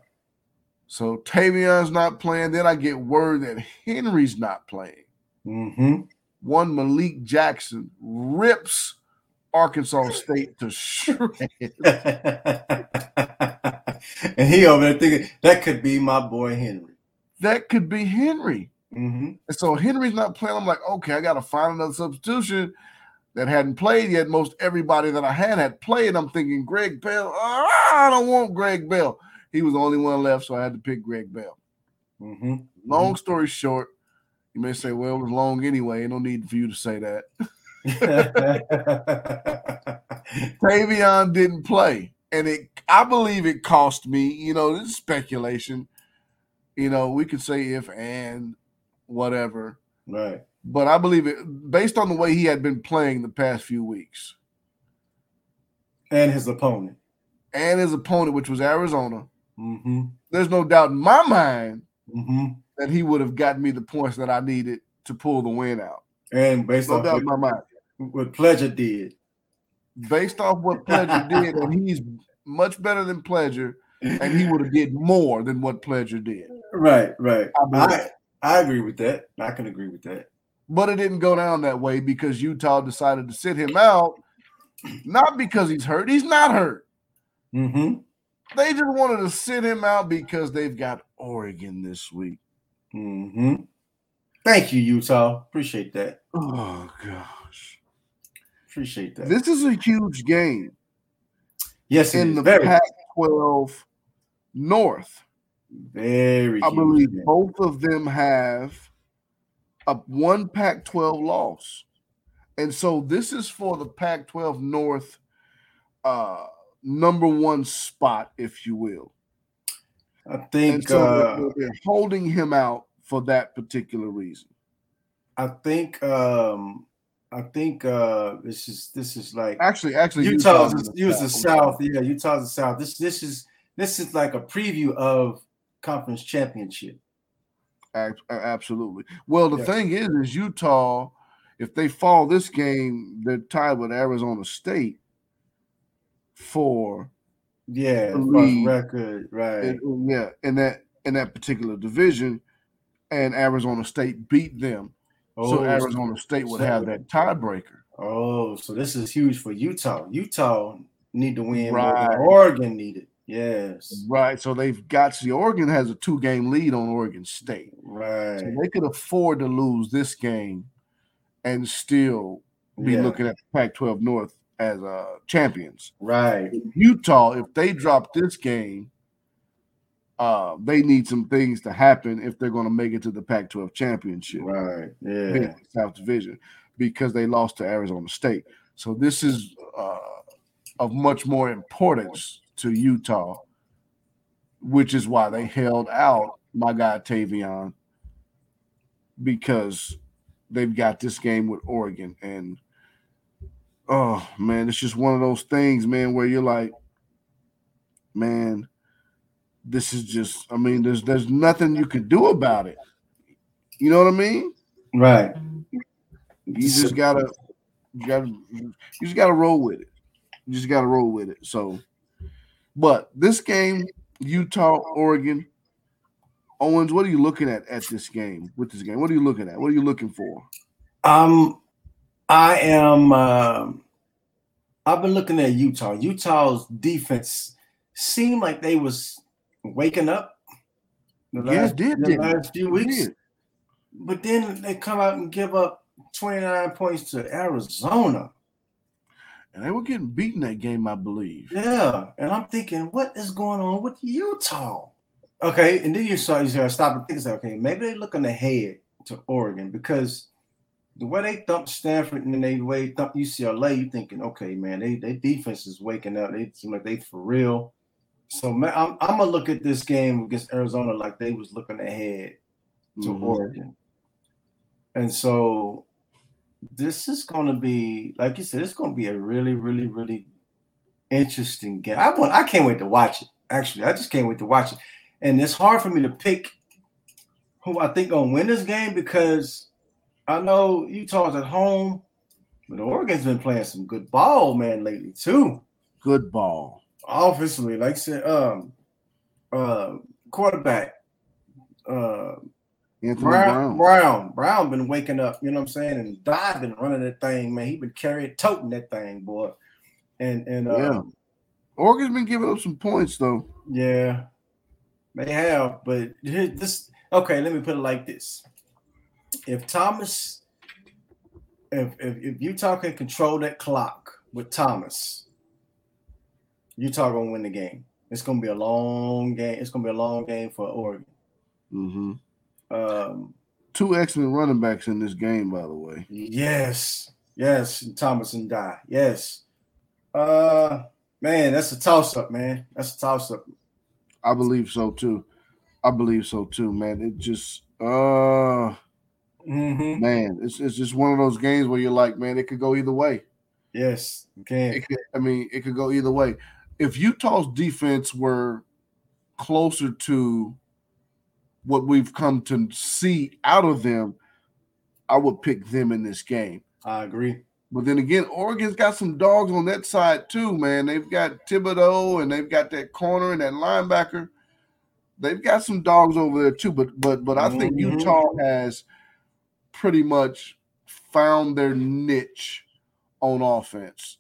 So Tavion's not playing. Then I get word that Henry's not playing. Mm-hmm. One Malik Jackson rips Arkansas State to shreds. and he over there thinking that could be my boy Henry. That could be Henry. Mm-hmm. And so Henry's not playing. I'm like, okay, I got to find another substitution that hadn't played yet. Most everybody that I had had played. I'm thinking Greg Bell. Oh, I don't want Greg Bell. He was the only one left, so I had to pick Greg Bell. Mm-hmm. Long mm-hmm. story short, you may say, well, it was long anyway. No need for you to say that. Tavion didn't play and it I believe it cost me, you know, this is speculation. You know, we could say if and whatever. Right. But I believe it based on the way he had been playing the past few weeks. And his opponent. And his opponent, which was Arizona. Mm-hmm. There's no doubt in my mind mm-hmm. that he would have gotten me the points that I needed to pull the win out. And based no off doubt what, in my mind. what Pledger did. Based off what Pledger did, and he's much better than Pledger, and he would have did more than what Pledger did. Right, right. I, I, I agree with that. I can agree with that. But it didn't go down that way because Utah decided to sit him out, not because he's hurt. He's not hurt. Mm-hmm. They just wanted to sit him out because they've got Oregon this week. Mm-hmm. Thank you, Utah. Appreciate that. Oh gosh. Appreciate that. This is a huge game. Yes, in the Very. Pac-12 North. Very. I believe both of them have a one Pac-12 loss, and so this is for the Pac-12 North uh, number one spot, if you will. I think so uh, they're, they're holding him out for that particular reason. I think um, I think uh this is this is like actually actually Utah's Utah's the South. Yeah, Utah's the South. This this is this is like a preview of conference championship. Absolutely. Well, the Yeah. thing is, is Utah, if they fall this game, they're tied with Arizona State for Yeah, lead. record, right? in- yeah in that in that particular division, and Arizona State beat them, so Oh, Arizona State would so- have that tiebreaker. Oh, so this is huge for Utah. Utah need to win. Right. Oregon needed. Yes. Right. So they've got see Oregon has a two game lead on Oregon State. Right. So they could afford to lose this game and still be Yeah. looking at the Pac 12 North as uh, champions. Right. Utah, if they drop this game, uh, they need some things to happen if they're going to make it to the Pac 12 championship, Right. Yeah. South Division, because they lost to Arizona State. So this is uh, of much more importance to Utah, which is why they held out my guy Tavion, because they've got this game with Oregon. And oh man, it's just one of those things, man, where you're like, man, this is just, I mean, there's there's nothing you can do about it. You know what I mean? Right. You just gotta, you gotta, you just gotta roll with it. You just gotta roll with it. So, but this game, Utah, Oregon, Owens, what are you looking at at this game? With this game, what are you looking at? What are you looking for? Um, I am. um I've been looking at Utah. Utah's defense seemed like they was waking up. The it last, did, the last few weeks, but then they come out and give up 29 points to Arizona. And they were getting beaten that game, I believe. Yeah, and I'm thinking, what is going on with Utah? Okay, and then you saw you gotta stop and think, say, okay, maybe they're looking ahead to Oregon because the way they thumped Stanford and then they the way they thumped UCLA, you're thinking, okay, man, they their defense is waking up. They seem like they for real. So man, I'm, I'm gonna look at this game against Arizona like they was looking ahead to Mhm. Oregon. And so this is going to be, like you said, it's going to be a really, really, really interesting game. I want, I can't wait to watch it. Actually, I just can't wait to watch it. And it's hard for me to pick who I think gonna win this game because I know Utah's at home, but Oregon's been playing some good ball, man, lately too. Good ball. Offensively, like I said, um, uh, quarterback, uh, Anthony Brown, Brown. Brown, Brown, been waking up. You know what I'm saying? And diving, running that thing, man. He been carrying, toting that thing, boy. And and uh, Yeah. Oregon's been giving up some points though. yeah, they have. But this, okay. Let me put it like this: If Thomas, if if, if Utah can control that clock with Thomas, Utah gonna win the game. It's gonna be a long game. It's gonna be a long game for Oregon. hmm Um, Two excellent running backs in this game, by the way. Yes, yes, and Thomas and Dye. Yes. Uh man, that's a toss-up, man. That's a toss-up. I believe so too. I believe so too, man. It just uh Mm-hmm. man, it's it's just one of those games where you're like, man, it could go either way. Yes, okay. could, I mean, it could go either way. If Utah's defense were closer to what we've come to see out of them, I would pick them in this game. I agree. But then again, Oregon's got some dogs on that side too, man. They've got Thibodeaux and they've got that corner and that linebacker. They've got some dogs over there too. But but but I think Mhm. Utah has pretty much found their niche on offense.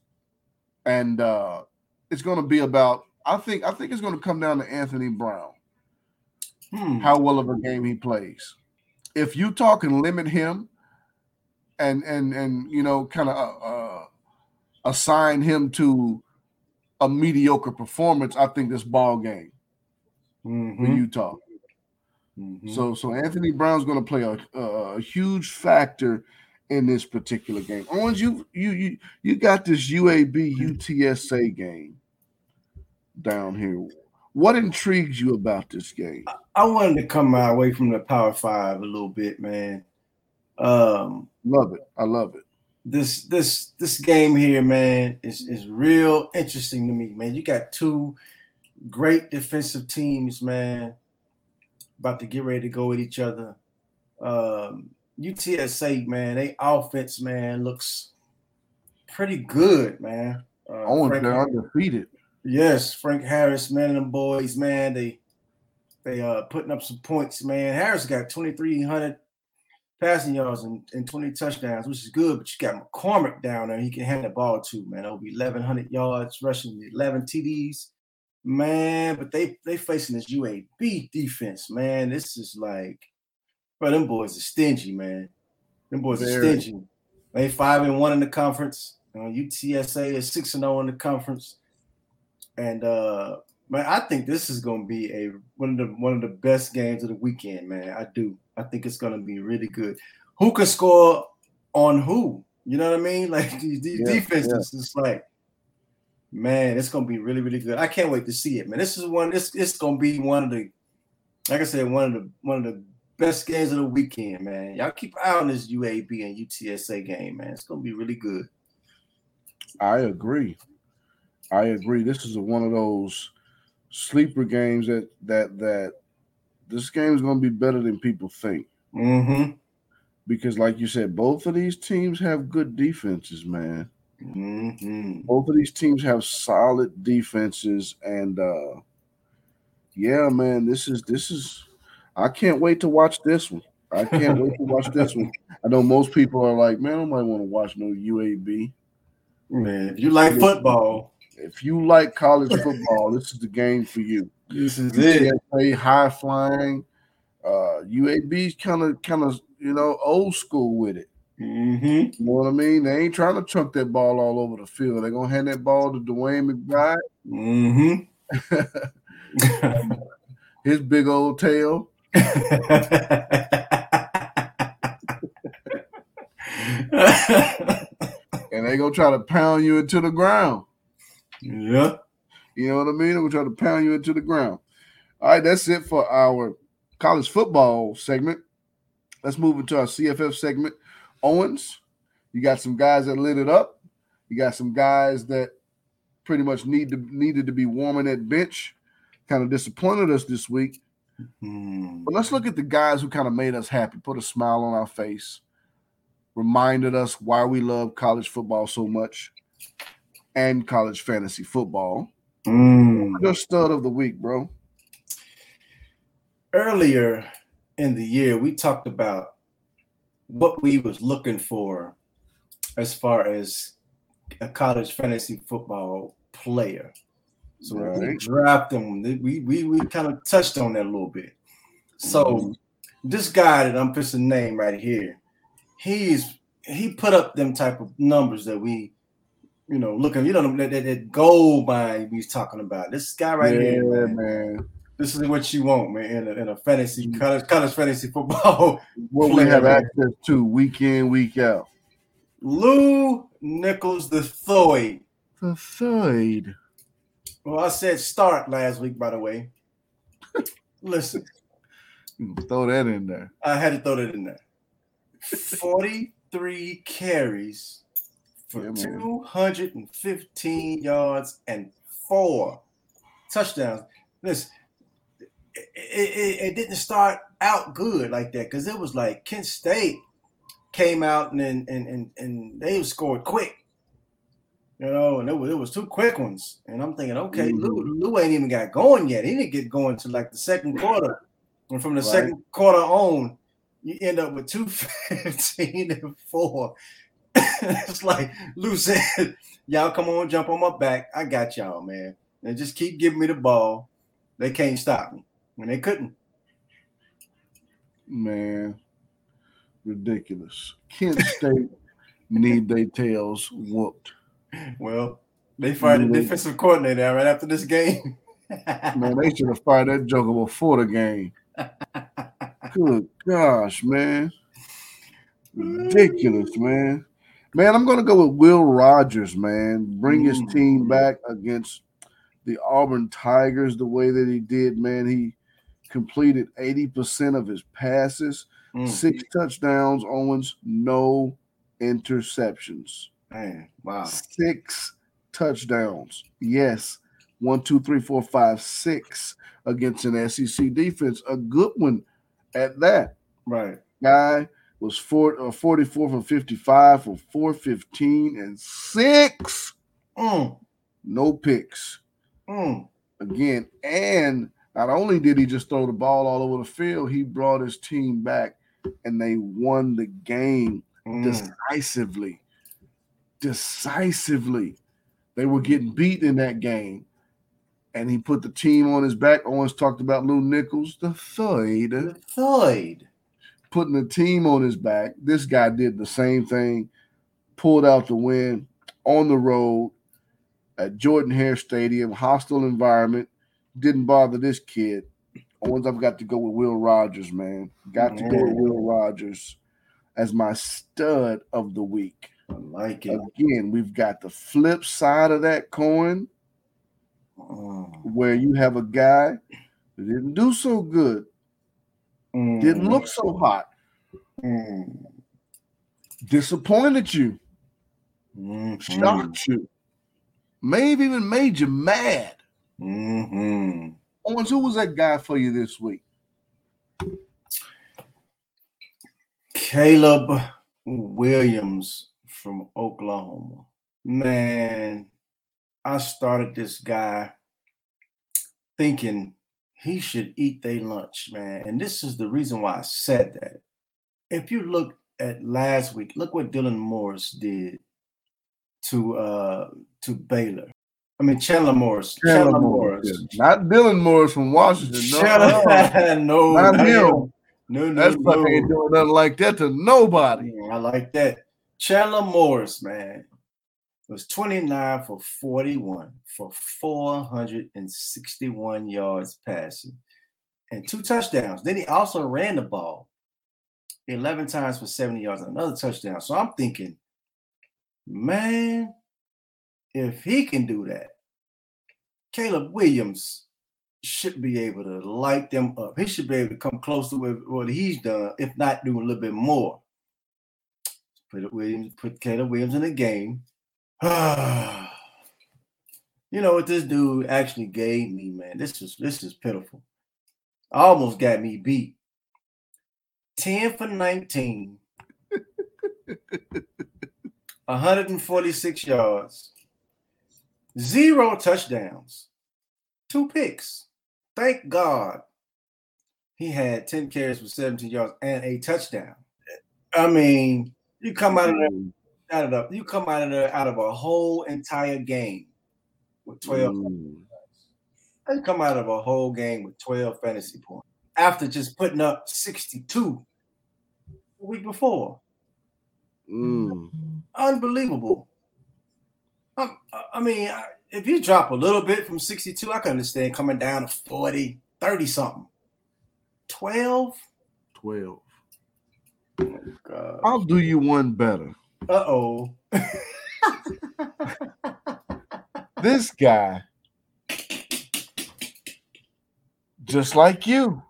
And uh it's gonna be about I think I think it's gonna come down to Anthony Brown, Hmm. how well of a game he plays. If Utah can limit him and and and you know kind of uh, uh, assign him to a mediocre performance, I think this ball game for Mhm. Utah. Mhm. So so Anthony Brown's going to play a, a, a huge factor in this particular game. Owens, you you you you got this UAB UTSA game down here. What intrigues you about this game? I wanted to come away from the Power Five a little bit, man. Um, Love it. I love it. this this this game here, man, is is real interesting to me, man. You got two great defensive teams, man. about to get ready to go with each other. Um, UTSA, man, they offense, man, looks pretty good, man. Uh, oh, Frank, they're undefeated. Yes, Frank Harris, man, and them boys, man, they they uh putting up some points, man. Harris got 2,300 passing yards and, and 20 touchdowns, which is good. But you got McCormick down there; he can hand the ball to man. Over 1,100 yards, rushing 11 TDs, man. But they they facing this UAB defense, man. This is like, bro, them boys are stingy, man. Them boys Very. are stingy. They five and one in the conference. You know, UTSA is six and zero in the conference, and uh man, I think this is going to be a one of the one of the best games of the weekend, man. I do. I think it's going to be really good. Who can score on who? You know what I mean? Like these, these yeah, defenses, yeah. it's like, man, it's going to be really, really good. I can't wait to see it, man. This is one. This it's going to be one of the, like I said, one of the one of the best games of the weekend, man. Y'all keep an eye on this UAB and UTSA game, man. It's going to be really good. I agree. I agree. This is one of those sleeper games that that that this game is going to be better than people think. Mm-hmm. Because, like you said, both of these teams have good defenses, man. Mm-hmm. Both of these teams have solid defenses, and uh yeah, man, this is this is. I can't wait to watch this one. I can't wait to watch this one. I know most people are like, man, I might want to watch no UAB. Man, if you like football, if you like college football, this is the game for you. This is it. Play high flying. Uh, UAB's kind of, kind of, you know, old school with it. Mm-hmm. You know what I mean? They ain't trying to chunk that ball all over the field. They're gonna hand that ball to DeWayne McBride. Mm-hmm. His big old tail. And they gonna try to pound you into the ground. Yeah. You know what I mean? We're trying to pound you into the ground. All right, that's it for our college football segment. Let's move into our CFF segment. Owens, you got some guys that lit it up. You got some guys that pretty much need to needed to be warming that bench. Kind of disappointed us this week. Mm-hmm. But let's look at the guys who kind of made us happy, put a smile on our face, reminded us why we love college football so much and college fantasy football. Mm. Your stud of the week, bro. Earlier in the year, we talked about what we was looking for as far as a college fantasy football player. So right. we dropped them. We we we kind of touched on that a little bit. So this guy that I'm putting name right here, he's he put up them type of numbers that we you know, looking, you know, that, that, that gold mine he's talking about. This guy right yeah, here, man. man. This is what you want, man, in a, in a fantasy college, college fantasy football. What we have access to week in, week out. Lew Nichols the third. The third. Well, I said start last week, by the way. Listen. Throw that in there. I had to throw that in there. 43 carries for yeah, 215 yards and four touchdowns. Listen, it, it, it didn't start out good like that because it was like Kent State came out and and and and they scored quick. You know, and it was it was two quick ones. And I'm thinking, okay, mm-hmm. Lew, Lew ain't even got going yet. He didn't get going to like the second quarter. And from the right. second quarter on, you end up with 215 and four. it's like Lew said, y'all come on, jump on my back. I got y'all, man. And just keep giving me the ball. They can't stop me. And they couldn't. Man, ridiculous. Kent State need their tails whooped. Well, they fired the defensive coordinator right after this game. man, they should have fired that joker before the game. Good gosh, man. Ridiculous, man. Man, I'm going to go with Will Rogers, man. Bring his mm. team back against the Auburn Tigers the way that he did, man. He completed 80% of his passes, mm. six touchdowns, Owens, no interceptions. Man, wow. Six touchdowns. Yes, one, two, three, four, five, six against an SEC defense. A good one at that. Right. Guy was four, uh, 44 from 55 for 415 and six. Mm, No picks. mm. Again, and not only did he just throw the ball all over the field, he brought his team back and they won the game mm. decisively. Decisively. They were getting beat in that game. And he put the team on his back. Owens talked about Lew Nichols, the third, The third. putting the team on his back. This guy did the same thing, pulled out the win on the road at Jordan Hare Stadium, hostile environment. Didn't bother this kid. Owens, I've got to go with Will Rogers, man. Got to go with Will Rogers as my stud of the week. I like it. Again, we've got the flip side of that coin Mm, where you have a guy that didn't do so good, mm, didn't look so hot, mm, disappointed you, mm, shocked you, maybe even made you mad. mm-hmm. Owens, who was that guy for you this week? Caleb Williams from Oklahoma. Man, I started this guy thinking he should eat their lunch, man. And this is the reason why I said that. If you look at last week, look what Dylan Morris did to uh to Baylor. I mean Chandler Morris. Chandler, Morris. Not Dylan Morris from Washington. No, Chandler, no, Not not him. No, no, That's no. fucking ain't doing nothing like that to nobody. I like that. Chandler Morris, man, was 29 for 41 for 461 yards passing and two touchdowns. Then he also ran the ball 11 times for 70 yards another touchdown. So I'm thinking, man, if he can do that, Caleb Williams should be able to light them up. He should be able to come close to what he's done, if not do a little bit more. Put Williams, put Caleb Williams in the game. you know what this dude actually gave me, man? This is this is pitiful. Almost got me beat. 10 for 19. 146 yards. Zero touchdowns. Two picks. Thank God. He had 10 carries for 17 yards and a touchdown. I mean, you come out of there out of the, you come out of there out of a whole entire game with 12 Mm. you come out of a whole game with 12 fantasy points after just putting up 62 the week before Mm. unbelievable Um, I mean if you drop a little bit from 62 i can understand coming down to 40 30 something 12 12. God. I'll do you one better. uh-oh This guy, just like you,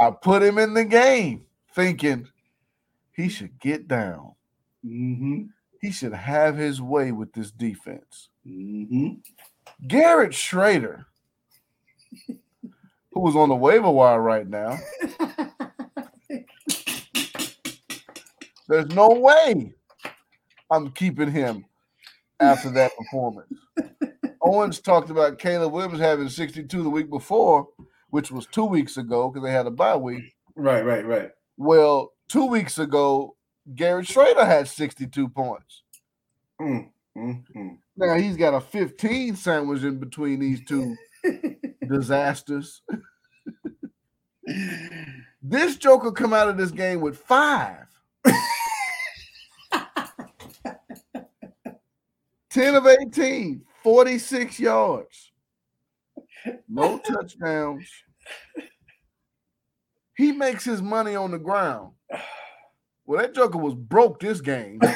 I put him in the game thinking he should get down. mm-hmm. He should have his way with this defense. Mm-hmm. Garrett Shrader, who was on the waiver wire right now, there's no way I'm keeping him after that performance. Owens talked about Caleb Williams having 62 the week before, which was two weeks ago because they had a bye week. right right right Well, two weeks ago, Garrett Shrader had 62 points. mm, mm, mm. Now he's got a 15 sandwich in between these two disasters. This Joker come out of this game with five. 10 of 18, 46 yards. No touchdowns. He makes his money on the ground. Well, that Joker was broke this game.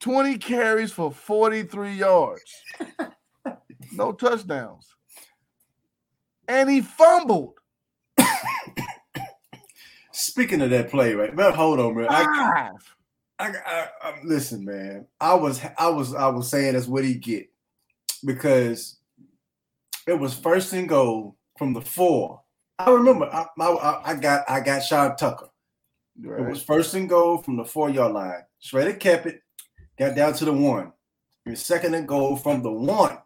20 carries for 43 yards. No touchdowns. And he fumbled. Speaking of that play, right? But hold on, bro. I, Five. I, I, I, um, listen, man. I was I was I was saying that's what he get because it was first and goal from the four. I remember I, I, I got I got Sean Tucker. Right. It was first and goal from the four yard line. Shrader kept it, got down to the one. Second and goal from the one.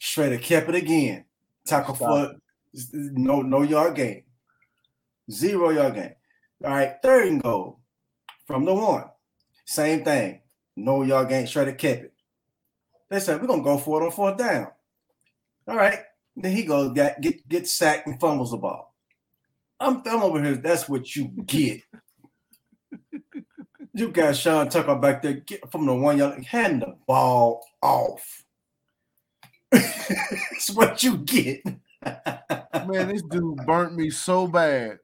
Shrader kept it again. Tackle for no no yard gain. Zero yard gain. All right, third and goal from the one. Same thing. No yard gain. to keep it. They said, we're gonna go for it on fourth down. All right. Then he goes, get get, get sacked and fumbles the ball. I'm, I'm over here. That's what you get. you got Sean Tucker back there get from the one yard, hand the ball off. That's what you get. Man, this dude burnt me so bad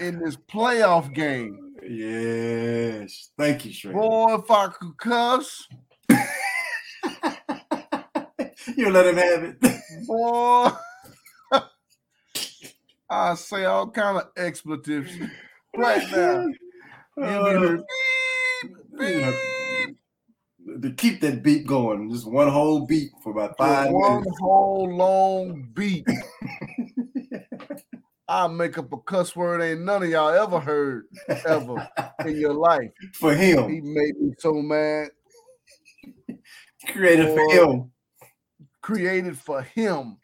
in this playoff game. Yes. Thank you, Shrey. Boy, if I could cuss. you let him have it. Boy. I say all kind of expletives right now. Uh, beep, beep. To keep that beat going, just one whole beat for about five one minutes. whole long beat. I'll make up a cuss word ain't none of y'all ever heard ever in your life. For him. He made me so mad. Created for him. Created for him.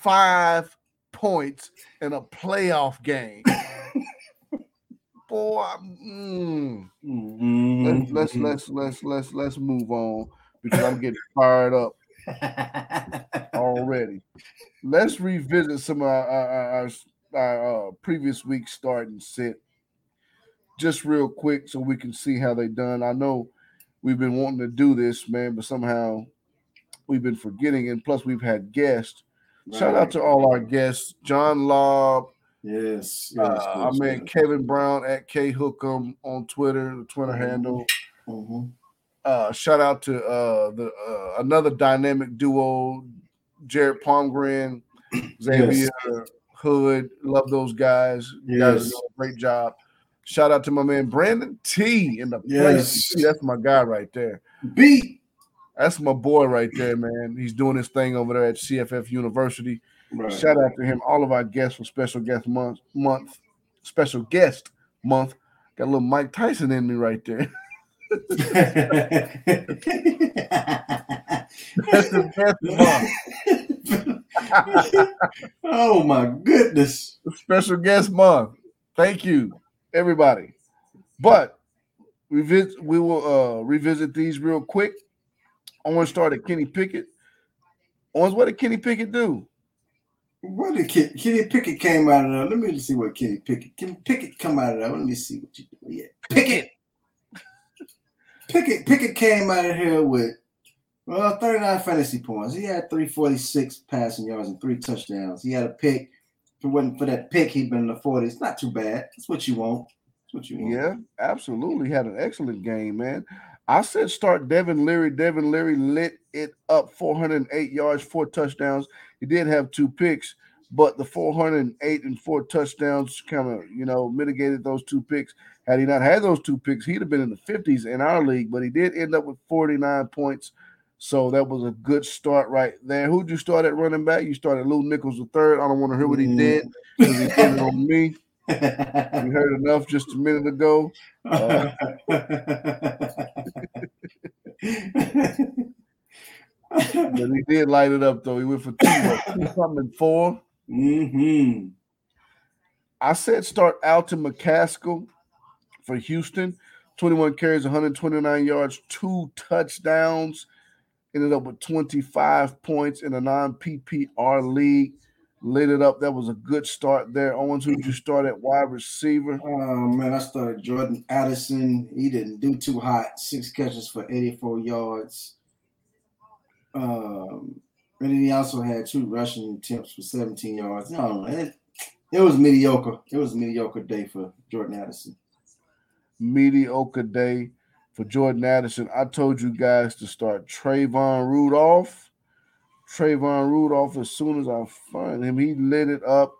Five points in a playoff game. Boy, mm. mm-hmm. let's, let's let's let's let's let's move on because I'm getting fired up already. Let's revisit some of our, our, our, our uh, previous week start and sit just real quick so we can see how they done. I know we've been wanting to do this, man, but somehow we've been forgetting, and plus we've had guests. Right. Shout out to all our guests, John Lobb. Yes, yes, uh, yes mean Kevin Brown at K Hookem on Twitter, the Twitter mm-hmm. handle. Mm-hmm. Uh, shout out to uh, the uh, another dynamic duo, Jared Palmgren, Xavier yes. Hood. Love those guys. You yes. guys doing a great job. Shout out to my man Brandon T in the yes. place. That's my guy right there. B. That's my boy right there, man. He's doing his thing over there at CFF University. Right. Shout out to him. All of our guests for special guest month month, special guest month. Got a little Mike Tyson in me right there. That's the best month. oh my goodness. Special guest month. Thank you, everybody. But we we will uh, revisit these real quick. I want to start at Kenny Pickett. Owens, what did Kenny Pickett do? What did Kenny, Kenny Pickett came out of there? Let me see what Kenny Pickett. Kenny Pickett come out of there. Let me see what you do. Yeah, Pickett. Pickett Pickett came out of here with well 39 fantasy points. He had 346 passing yards and three touchdowns. He had a pick. If it wasn't for that pick, he'd been in the 40s. Not too bad. That's what you want. That's what you want. Yeah, absolutely. Had an excellent game, man. I said start Devin Leary. Devin Leary lit it up 408 yards, four touchdowns. He did have two picks, but the 408 and four touchdowns kind of, you know, mitigated those two picks. Had he not had those two picks, he'd have been in the 50s in our league, but he did end up with 49 points. So that was a good start right there. Who'd you start at running back? You started Lew Nichols the third. I don't want to hear what he did because he did it on me. we heard enough just a minute ago. Uh, but he did light it up though. He went for two, two something four. Mm-hmm. I said start Alton McCaskill for Houston. 21 carries, 129 yards, two touchdowns. Ended up with 25 points in a non PPR league lit it up. That was a good start there. Owens, who did you start at wide receiver? Oh man, I started Jordan Addison. He didn't do too hot. Six catches for 84 yards. Um, and then he also had two rushing attempts for 17 yards. No, it, it was mediocre. It was a mediocre day for Jordan Addison. Mediocre day for Jordan Addison. I told you guys to start Trayvon Rudolph Trayvon Rudolph, as soon as I find him, he lit it up.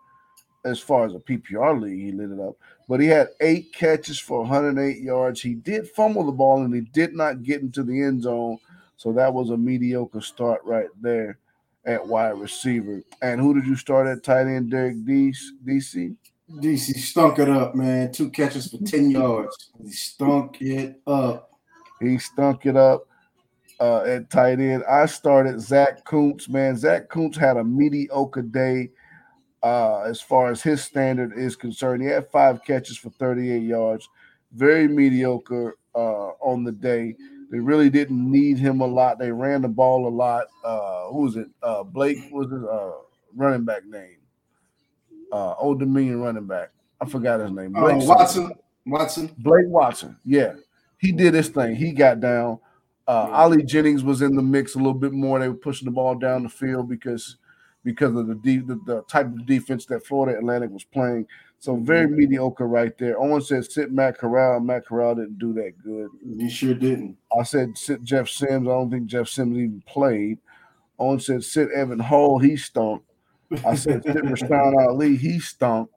as far as a PPR league, he lit it up. But he had eight catches for 108 yards. He did fumble the ball and he did not get into the end zone. So that was a mediocre start right there at wide receiver. And who did you start at tight end, Derek DC? DC stunk it up, man. Two catches for 10 yards. He stunk it up. He stunk it up uh, at tight end. I started Zack Kuntz, man. Zack Kuntz had a mediocre day uh, as far as his standard is concerned. He had five catches for 38 yards, very mediocre uh, on the day. They really didn't need him a lot. They ran the ball a lot. Uh, who was it? Uh, Blake was his uh, running back name. Uh, Old Dominion running back. I forgot his name. Blake uh, Watson. Watson. Blake Watson. Yeah, he did his thing. He got down. Uh, yeah. Ali Jennings was in the mix a little bit more. They were pushing the ball down the field because because of the, de- the, the type of defense that Florida Atlantic was playing. So very mm-hmm. mediocre right there. Owen said sit Matt Corral. Matt Corral didn't do that good. He sure didn't. I said sit Jeff Sims. I don't think Jeff Sims even played. Owen said sit Evan Hall. He stunk. I said sit Rasheen Ali. He stunk.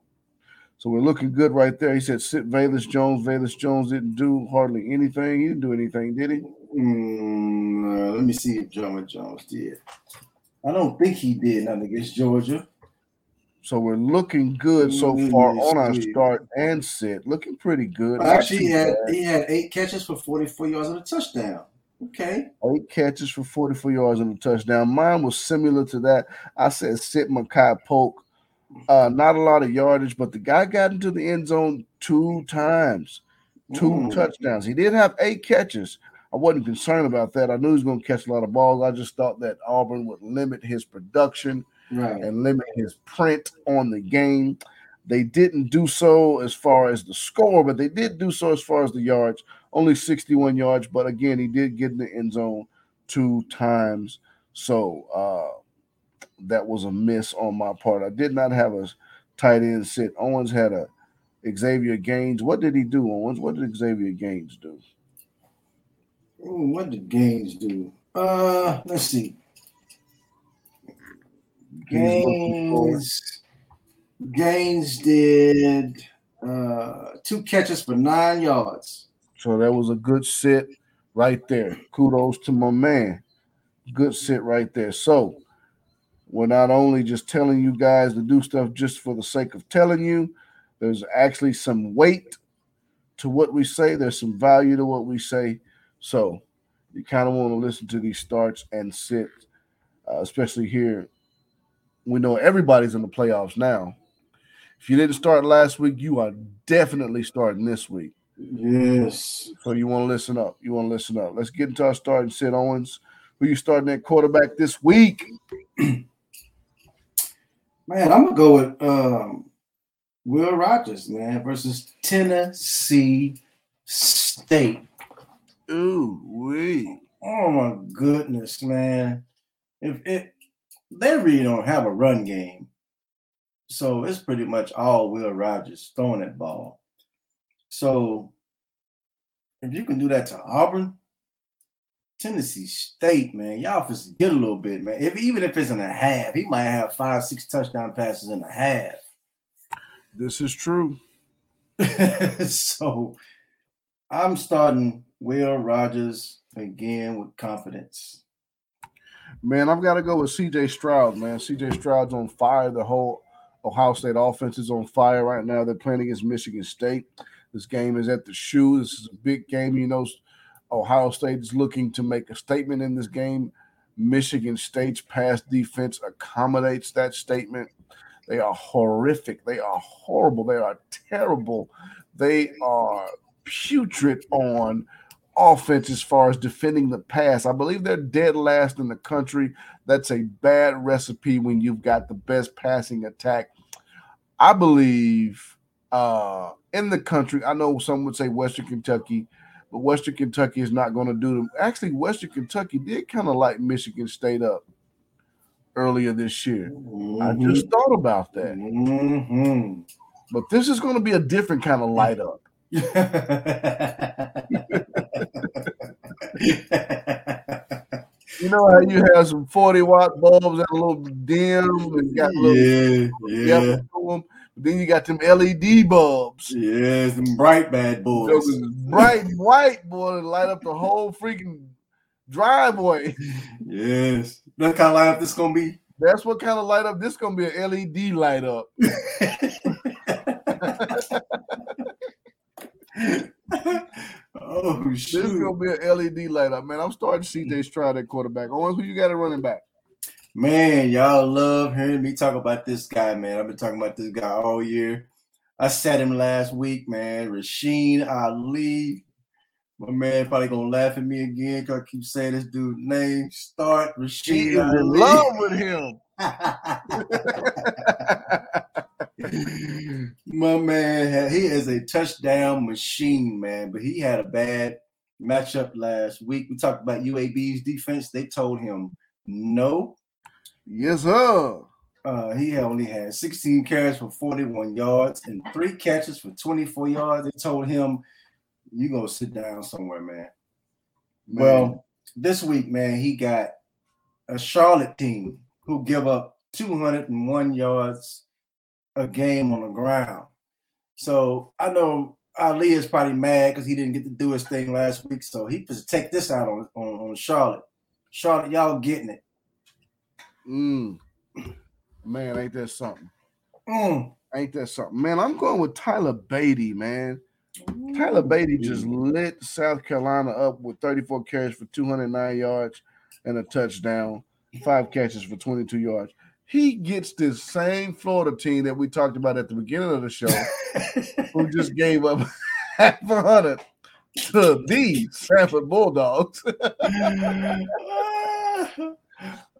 So we're looking good right there. He said sit Velus Jones. Velus Jones didn't do hardly anything. He didn't do anything, did he? Mm, uh, let me see if John Jones did. I don't think he did nothing against Georgia. So we're looking good so far on our start and sit. Looking pretty good. Actually, he had he had eight catches for 44 yards and a touchdown. Okay. Eight catches for 44 yards and a touchdown. Mine was similar to that. I said sit Makai Polk. Uh, not a lot of yardage, but the guy got into the end zone two times, two mm. touchdowns. He did have eight catches, I wasn't concerned about that. I knew he was going to catch a lot of balls. I just thought that Auburn would limit his production right. and limit his print on the game. They didn't do so as far as the score, but they did do so as far as the yards. Only 61 yards, but again, he did get in the end zone two times. So uh, that was a miss on my part. I did not have a tight end sit. Owens had a Xavier Gaines. What did he do, Owens? What did Xavier Gaines do? Ooh, what did Gaines do? Uh, let's see. Gaines, Gaines did uh, two catches for nine yards. So that was a good sit right there. Kudos to my man. Good sit right there. So we're not only just telling you guys to do stuff just for the sake of telling you, there's actually some weight to what we say, there's some value to what we say. So you kind of want to listen to these starts and sit, uh, especially here. We know everybody's in the playoffs now. If you didn't start last week, you are definitely starting this week. Yes. So you want to listen up. You want to listen up. Let's get into our starting set, Owens. Who you starting at quarterback this week? Man, I'm gonna go with um, Will Rogers, man, versus Tennessee State. Ooh, wee. Oh my goodness, man. If it they really don't have a run game. So it's pretty much all Will Rogers throwing that ball. So if you can do that to Auburn, Tennessee State, man, y'all just get a little bit, man. If even if it's in a half, he might have five, six touchdown passes in a half. This is true. so I'm starting Will Rogers again with confidence. Man, I've got to go with CJ Stroud, man. CJ Stroud's on fire. The whole Ohio State offense is on fire right now. They're playing against Michigan State. This game is at the shoe. This is a big game. You know, Ohio State is looking to make a statement in this game. Michigan State's pass defense accommodates that statement. They are horrific. They are horrible. They are terrible. They are putrid on offense as far as defending the pass. I believe they're dead last in the country. That's a bad recipe when you've got the best passing attack. I believe uh, in the country, I know some would say Western Kentucky, but Western Kentucky is not going to do them. Actually, Western Kentucky did kind of light Michigan State up earlier this year. Mm-hmm. I just thought about that. Mm-hmm. But this is going to be a different kind of light up. you know how you have some 40 watt bulbs that are a little dim and got a little yeah, yeah. to them. Then you got them LED bulbs. Yes, them bright bad boys. Those bright white boy light up the whole freaking driveway. Yes. That kind of light up this gonna be. That's what kind of light up. This gonna be an LED light up. oh This is gonna be an LED light up, man. I'm starting to see mm. they try that quarterback. Owens, who you got at running back? Man, y'all love hearing me talk about this guy, man. I've been talking about this guy all year. I said him last week, man. Rasheen Ali. My man probably gonna laugh at me again because I keep saying this dude's name. Start He Rasheen is in love with him. My man, he is a touchdown machine, man. But he had a bad matchup last week. We talked about UAB's defense. They told him no. Yes, sir. Uh, he only had 16 carries for 41 yards and three catches for 24 yards. They told him, "You go sit down somewhere, man." Man. Well, this week, man, he got a Charlotte team who give up 201 yards a game on the ground. So I know Ali is probably mad because he didn't get to do his thing last week. So he just take this out on, on, on Charlotte. Charlotte, y'all getting it. Mm. Man, ain't that something? Mm. Ain't that something? Man, I'm going with Tyler Badie, man. Tyler Badie just lit South Carolina up with 34 carries for 209 yards and a touchdown, five catches for 22 yards. He gets this same Florida team that we talked about at the beginning of the show, who just gave up half a hundred to the Samford Bulldogs.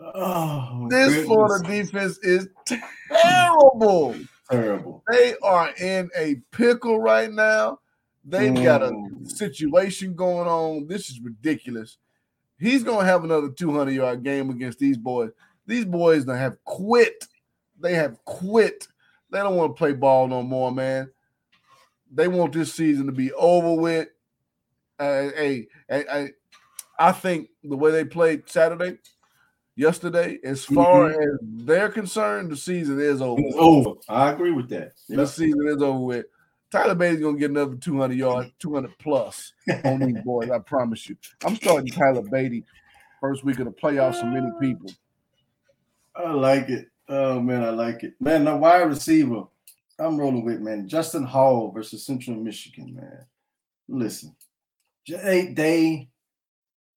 oh, This goodness. Florida defense is terrible. terrible. They are in a pickle right now. They've got a Mm. situation going on. This is ridiculous. He's gonna have another 200 yard game against these boys. These boys that have quit. They have quit. They don't want to play ball no more, man. They want this season to be over with. Uh, hey, hey, hey, I think the way they played Saturday, yesterday, as mm-hmm. far as they're concerned, the season is over. It's over. I agree with that. The season is over with. Tyler Bates gonna get another 200 yards, 200 plus on these boys. I promise you. I'm starting Tyler Badie first week of the playoffs for many people. I like it. Oh man, I like it. Man, the wide receiver, I'm rolling with man. Justin Hall versus Central Michigan, man. Listen, they, they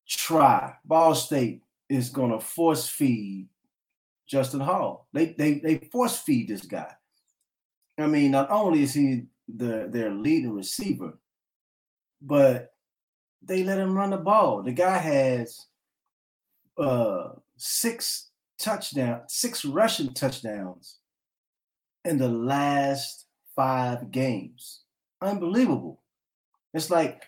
try. Ball State is gonna force feed Justin Hall. They they they force feed this guy. I mean, not only is he the their leading receiver, but they let him run the ball. The guy has uh six touchdown, six rushing touchdowns in the last five games. Unbelievable. It's like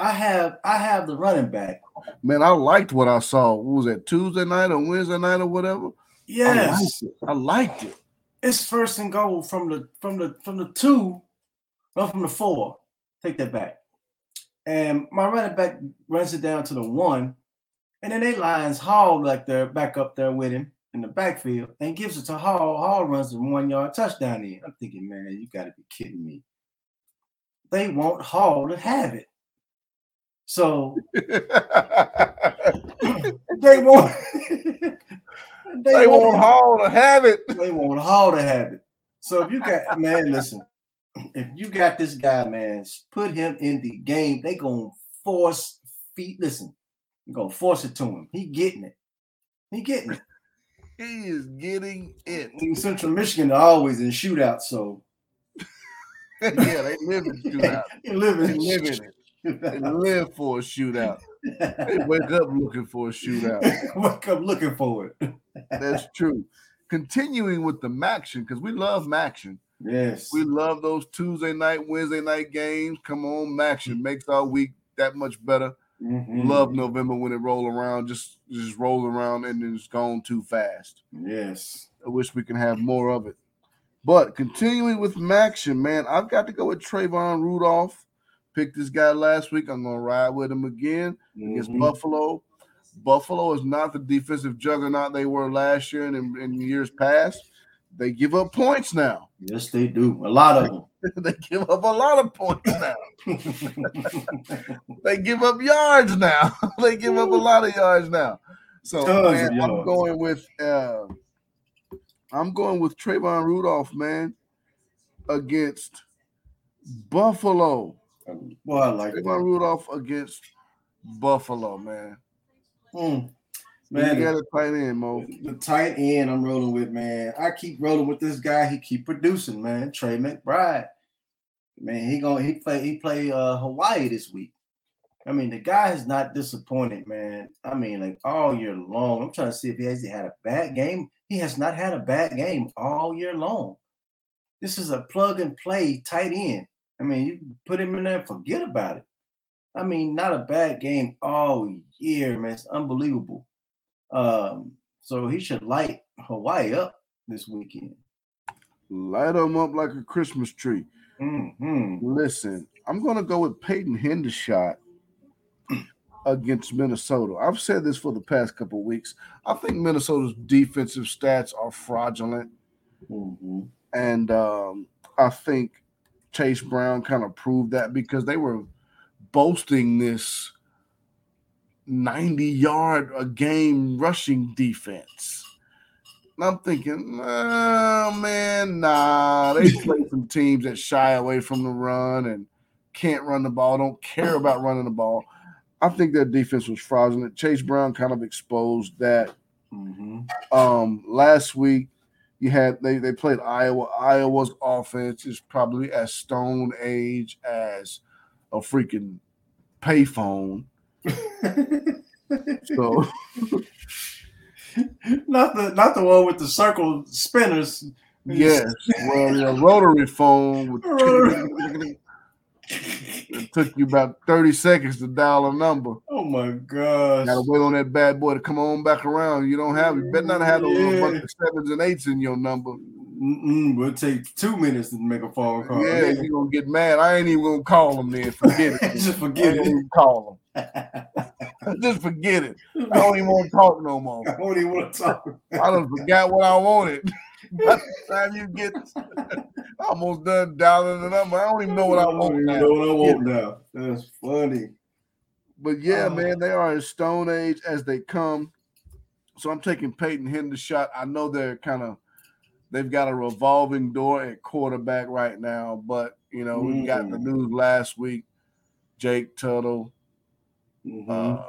I have I have the running back. Man, I liked what I saw. What was that Tuesday night or Wednesday night or whatever? Yes, I liked it. I liked it. it's first and goal from the from the from the two, no, from the four. Take that back. And my running back runs it down to the one, and then they lines Hall like they're back up there with him in the backfield and gives it to Hall. Hall runs the one yard touchdown in. I'm thinking, man, you got to be kidding me. They want Hall to have it. So they want they want Hall to have it. they want Hall to have it. So if you got man, listen, if you got this guy, man, put him in the game. They gonna force feet. Listen, you gonna force it to him. He getting it. He getting it. He is getting it. In Central Michigan, are always in shootouts, so yeah, they live in shootout. you live They in live in it. They live for a shootout. They wake up looking for a shootout. Wake up looking for it. That's true. Continuing with the Maction, because we love Maction. Yes. We love those Tuesday night, Wednesday night games. Come on, Maction makes our week that much better. Mhm. Love November when it roll around, just just roll around and then it's gone too fast. Yes. I wish we can have more of it. But continuing with Maction, man, I've got to go with Trayvon Rudolph. Picked this guy last week. I'm gonna ride with him again against Mhm. Buffalo. Buffalo is not the defensive juggernaut they were last year and in, in years past. they give up points now. Yes, they do. A lot of them. they give up a lot of points now. they give up yards now. they give up a lot of yards now. So man, I'm going with uh, I'm going with Trayvon Rudolph, man, against Buffalo. Well, I like Trayvon that. Rudolph against Buffalo, man. Mm. Man, you got a tight end, Mo. The tight end I'm rolling with, man. I keep rolling with this guy. He keep producing, man. Trey McBride. Man, he going he play he play uh Hawaii this week. I mean, the guy is not disappointed, man. I mean, like all year long. I'm trying to see if he has had a bad game. He has not had a bad game all year long. This is a plug and play tight end. I mean, you put him in there, forget about it. I mean, not a bad game all year, man. It's unbelievable. Um, so he should light Hawaii up this weekend. Light them up like a Christmas tree. Mm-hmm. Listen, I'm going to go with Peyton Hendershot against Minnesota. I've said this for the past couple weeks. I think Minnesota's defensive stats are fraudulent. Mm-hmm. And um, I think Chase Brown kind of proved that because they were boasting this 90 yard a game rushing defense. And I'm thinking, oh, man, nah. They play some teams that shy away from the run and can't run the ball, don't care about running the ball. I think their defense was fraudulent. Chase Brown kind of exposed that. Mm-hmm. Um, last week, you had they they played Iowa. Iowa's offense is probably as stone age as a freaking payphone. so not the not the one with the circle spinners. Yes, well, yeah, rotary phone with it took you about 30 seconds to dial a number. Oh my gosh. Gotta wait on that bad boy to come on back around. You don't have, you better not have those yeah. bunch of sevens and eights in your number. Mm-mm, will take two minutes to make a phone call. Yeah, yeah. you're gonna get mad. I ain't even gonna call them then. Forget it. Just forget it. Even call them. Just forget it. I don't even want to talk no more. I don't even want to talk. I don't forgot what I wanted. By the time you get almost done dialing the number, I don't even know what I want now. know what I want now. That's funny. But yeah, oh. man, they are as stone age as they come. So I'm taking Peyton Hendershot. I know they're kind of they've got a revolving door at quarterback right now, but you know, mm. we got the mm. news last week. Jake Tuttle. Mm-hmm. Uh,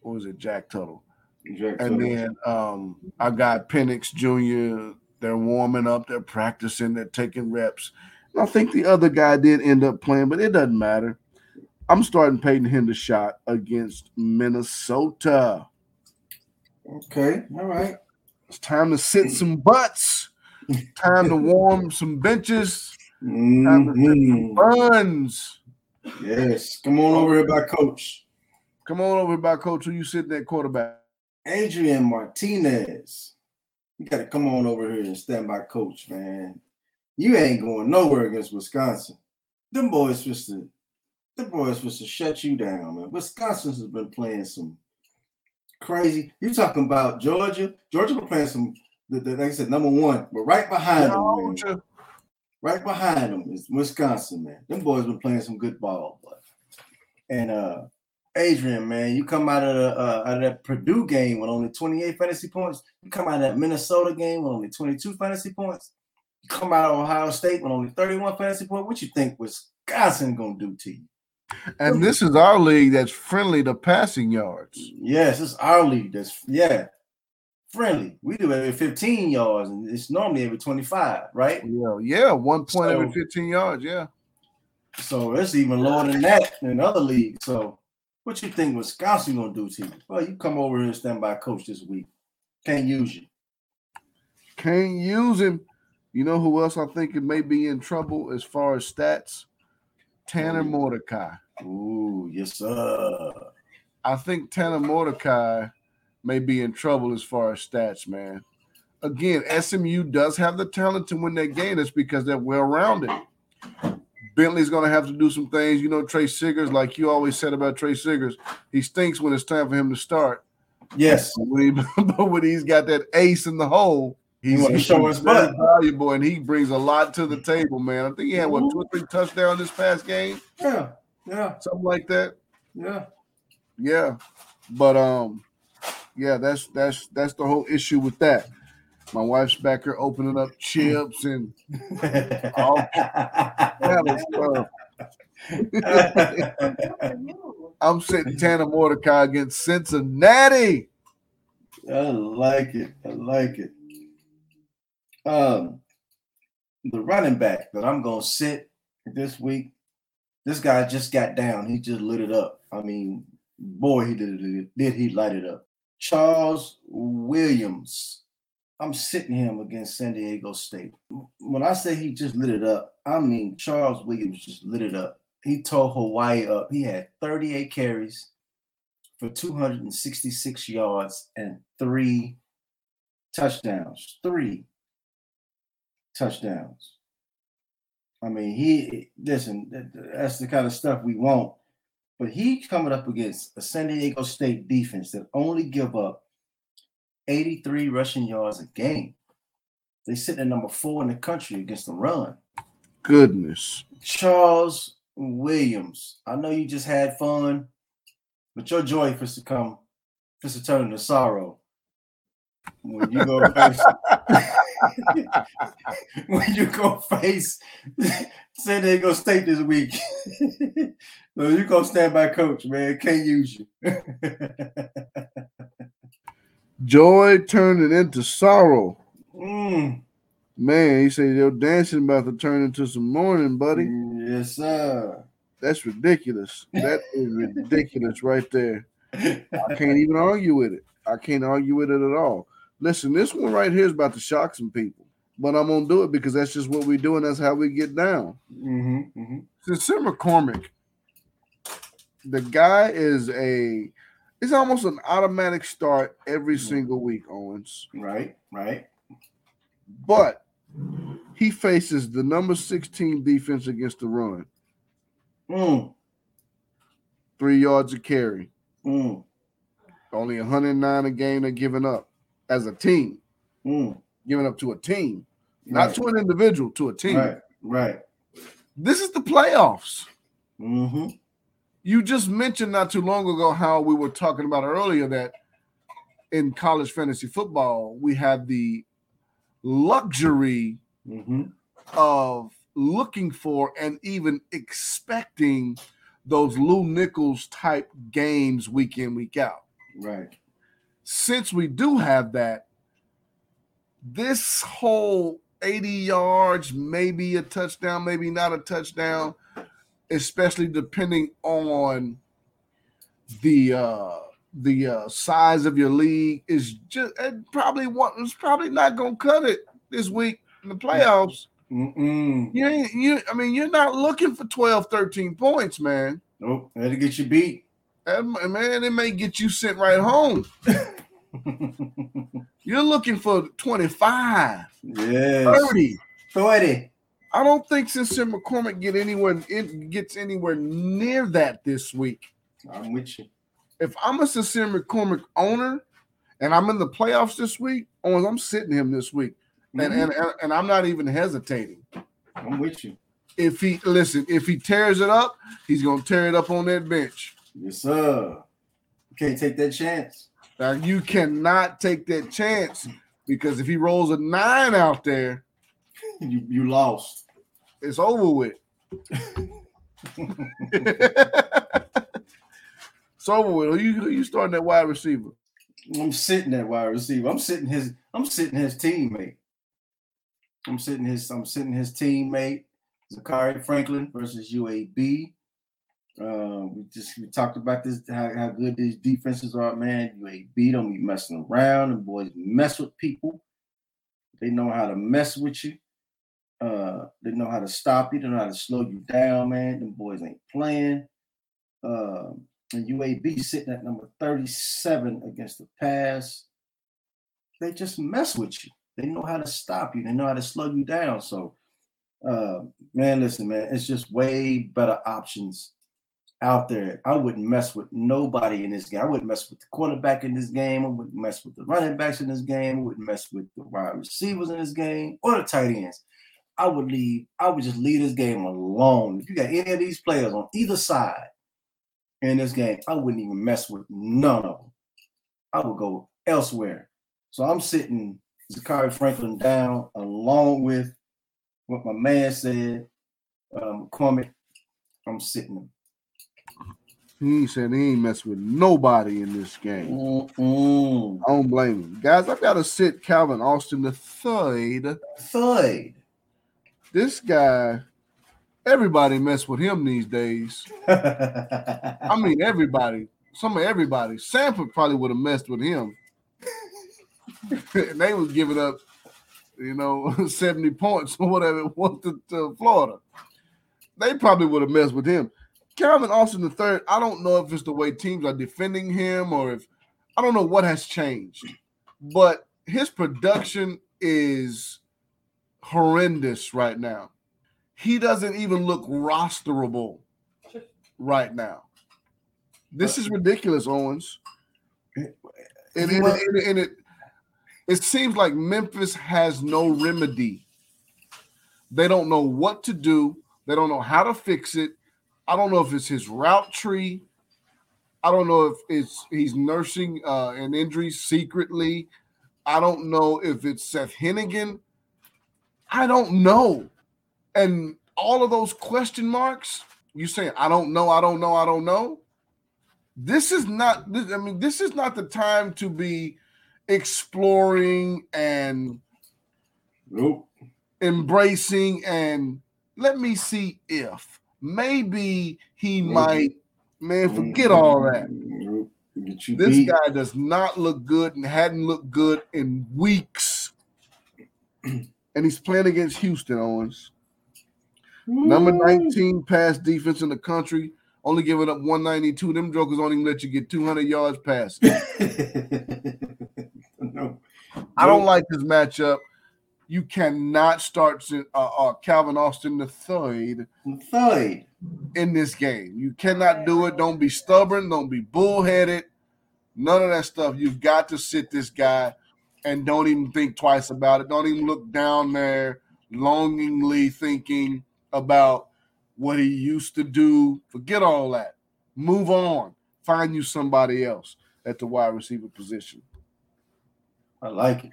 what was it? Jack Tuttle. Jack and Tuttle. then um, I got Penix Jr. They're warming up, they're practicing, they're taking reps. And I think the other guy did end up playing, but it doesn't matter. I'm starting Peyton Hendershot against Minnesota. Okay, all right. It's time to sit some butts. Time to warm some benches. Mm-hmm. Time to sit some buns. Yes, come on over here by coach. Come on over by coach. Who you sitting at quarterback? Adrian Martinez. You got to come on over here and stand by coach, man. You ain't going nowhere against Wisconsin. Them boys supposed to, them boys supposed to shut you down, man. Wisconsin has been playing some crazy. You talking about Georgia? Georgia been playing some, like I said, number one, but right behind them, man, right behind them is Wisconsin, man. Them boys been playing some good ball, but and uh Adrian, man, you come out of the uh, out of that Purdue game with only 28 fantasy points. You come out of that Minnesota game with only 22 fantasy points. You come out of Ohio State with only 31 fantasy points. What you think Wisconsin gonna do to you? And this is our league that's friendly to passing yards. Yes, it's our league that's yeah friendly. We do every 15 yards, and it's normally every 25, right? Yeah, yeah, one point so, every 15 yards, yeah. So it's even lower than that in other leagues. So what you think Wisconsin gonna do to you? Well, you come over here and stand by coach this week. Can't use you. Can't use him. You know who else I think it may be in trouble as far as stats? Tanner Mordecai. Ooh, yes, sir. I think Tanner Mordecai may be in trouble as far as stats, man. Again, SMU does have the talent to win that game. It's because they're well rounded. Bentley's going to have to do some things. You know, Trey Siggers, like you always said about Trey Siggers, he stinks when it's time for him to start. Yes. But when, he, but when he's got that ace in the hole, He's, he show his butt. valuable, and he brings a lot to the table, man. I think he had what two or three touchdowns this past game, Yeah, yeah, something like that. yeah. Yeah, but um, yeah, that's that's that's the whole issue with that. My wife's back here opening up chips and all stuff. I'm sitting Tanner Mordecai against Cincinnati. I like it. I like it. Um, the running back that I'm gonna sit this week. This guy just got down. He just lit it up. I mean, boy, he did it. Did he light it up? Charles Williams. I'm sitting him against San Diego State. When I say he just lit it up, I mean Charles Williams just lit it up. He tore Hawaii up. He had 38 carries for 266 yards and three touchdowns. Three touchdowns. I mean, he listen, that- that's the kind of stuff we want. But he coming up against a San Diego State defense that only give up 83 rushing yards a game. They sit at number four in the country against the run. Goodness, Charles Williams. I know you just had fun, but your joy is to come, is to turn into sorrow. When you go face, when you go face San Diego State this week, no, you gonna stand by coach, man. Can't use you. Joy turning into sorrow. Mm, Man, he said your dancing about to turn into some mourning, buddy. yes, sir. That's ridiculous. That is ridiculous right there. I can't even argue with it. I can't argue with it at all. Listen, this one right here is about to shock some people, but I'm gonna do it because that's just what we do and that's how we get down. hmm hmm Sincere McCormick, the guy is a it's almost an automatic start every single week, Owens. Right, right. But he faces the number 16 defense against the run, Mm, three yards a carry, mm, only 109 a game they're giving up as a team, mm. giving up to a team, not to an individual, to a team. right, right. This is the playoffs. Mm-hmm. You just mentioned not too long ago how we were talking about earlier that in college fantasy football, we have the luxury Mm-hmm. of looking for and even expecting those Lew Nichols type games week in, week out. Right. Since we do have that, this whole 80 yards, maybe a touchdown, maybe not a touchdown, especially depending on the uh the uh size of your league is just it probably one it's probably not gonna cut it this week in the playoffs. Mm-mm. You ain't you I mean you're not looking for 12, 13 points, man. Nope. That'll get you beat. That, man, it may get you sent right home. You're looking for 25, yes. 30. 30. I don't think Sincere McCormick get anywhere it gets anywhere near that this week. I'm with you. If I'm a Sincere McCormick owner and I'm in the playoffs this week, Owens, I'm sitting him this week. And, Mhm. and and and I'm not even hesitating. I'm with you. If he listen, if he tears it up, he's gonna tear it up on that bench. Yes, sir. You can't take that chance. Now you cannot take that chance because if he rolls a nine out there, You you lost. it's over with. it's over with. Who you, who you starting that wide receiver? I'm sitting that wide receiver. I'm sitting his. I'm sitting his teammate. I'm sitting his. I'm sitting his teammate, Zakhari Franklin versus UAB. Uh, we just we talked about this how, how good these defenses are, man. UAB don't be messing around, and boys mess with people. They know how to mess with you. Uh, they know how to stop you. They know how to slow you down, man. Them boys ain't playing. Uh, and UAB sitting at number 37 against the pass. They just mess with you. They know how to stop you. They know how to slow you down. So, uh, man, listen, man, it's just way better options out there. I wouldn't mess with nobody in this game. I wouldn't mess with the quarterback in this game. I wouldn't mess with the running backs in this game. I wouldn't mess with the wide receivers in this game or the tight ends. I would leave. I would just leave this game alone. If you got any of these players on either side in this game, I wouldn't even mess with none of them. I would go elsewhere. So I'm sitting Zakhari Franklin down along with what my man said, um, McCormick. I'm sitting him. He said he ain't mess with nobody in this game. Mm-mm. I don't blame him. Guys, I've got to sit Calvin Austin the third. Third. This guy, everybody mess with him these days. I mean, everybody. Some of everybody. Samford probably would have messed with him. they was giving up, you know, 70 points or whatever it was to, to Florida. They probably would have messed with him. Calvin Austin third, I don't know if it's the way teams are defending him or if I don't know what has changed, but his production is horrendous right now. He doesn't even look rosterable right now. This is ridiculous, Owens. And, and, and, and it it seems like Memphis has no remedy. They don't know what to do. They don't know how to fix it. I don't know if it's his route tree. I don't know if it's he's nursing uh, an injury secretly. I don't know if it's Seth Henigan. I don't know. And all of those question marks, you saying, I don't know, I don't know, I don't know. This is not, this, I mean, this is not the time to be exploring and Nope. embracing and let me see if maybe he might man forget all that Nope. This beat. guy does not look good and hadn't looked good in weeks and he's playing against houston owens number 19 pass defense in the country only giving up 192 them jokers don't even let you get 200 yards passing no. I don't like this matchup. You cannot start uh, uh, Calvin Austin the third Third. in this game. You cannot do it. Don't be stubborn. Don't be bullheaded. None of that stuff. You've got to sit this guy and don't even think twice about it. Don't even look down there longingly thinking about what he used to do. Forget all that. Move on. Find you somebody else at the wide receiver position. I like it.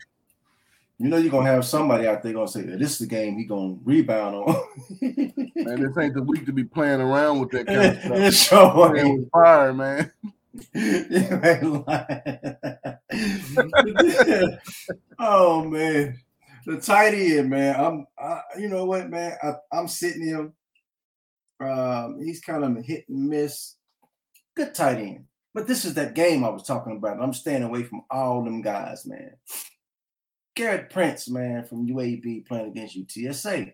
You know you're gonna have somebody out there gonna say that this is the game he gonna rebound on. Man, this ain't the week to be playing around with that kind of stuff. It's Playing ain't. fire, man. Oh man, the tight end, man. I'm, I, you know what, man. I, I'm sitting him. Um, he's kind of hit and miss. Good tight end, but this is that game I was talking about. I'm staying away from all them guys, man. Garrett Prince, man, from UAB playing against UTSA.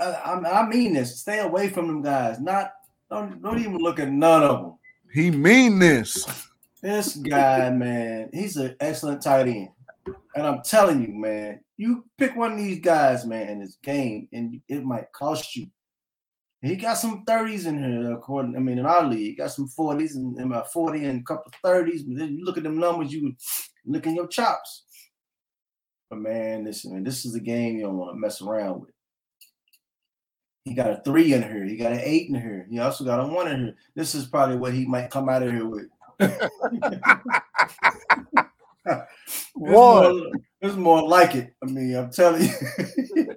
I, I, I mean this. Stay away from them guys. Not don't don't even look at none of them. He mean this. This guy, man, he's an excellent tight end. And I'm telling you, man, you pick one of these guys, man, in this game, and it might cost you. He got some 30s in here, according. I mean, in our league, he got some 40s and, and about 40 and a couple 30s. But then you look at them numbers, you look in your chops. But man, listen, man, this is a game you don't want to mess around with. He got a three in here. He got an eight in here. He also got a one in here. This is probably what he might come out of here with. It's One. more, it's more like it. I mean, I'm telling you,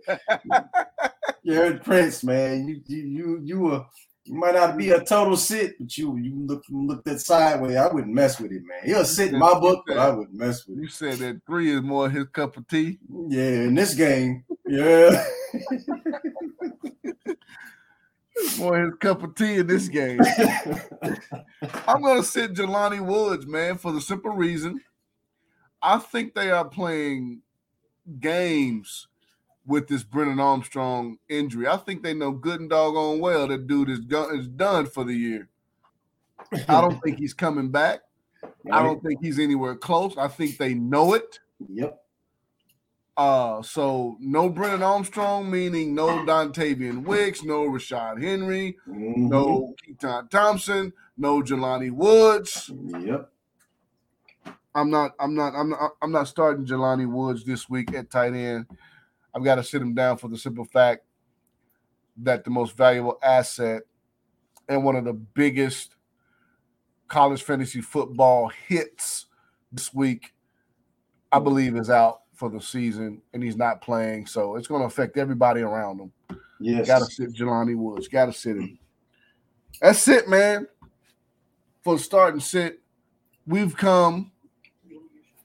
Jared Prince, man, you you you you were you might not be a total sit, but you you look you look that sideways. I wouldn't mess with it, man. He'll sit in my book, but I wouldn't mess with it. You said that three is more his cup of tea. Yeah, in this game, yeah. More his cup of tea in this game. I'm gonna sit Jelani Woods, man, for the simple reason I think they are playing games with this Brennan Armstrong injury. I think they know good and doggone well that dude is, go- is done for the year. I don't think he's coming back. I don't think he's anywhere close. I think they know it. Yep. Uh, so no Brennan Armstrong, meaning no Dontayvion Wicks, no Rashad Henry, Mhm. no Keytaon Thompson, no Jelani Woods. Yep. I'm not, I'm not, I'm not, I'm not starting Jelani Woods this week at tight end. I've got to sit him down for the simple fact that the most valuable asset and one of the biggest college fantasy football hits this week, I believe, is out for the season and he's not playing. So it's going to affect everybody around him. Yes. Got to sit Jelani Woods. Got to sit him. That's it, man. For start and sit, we've come,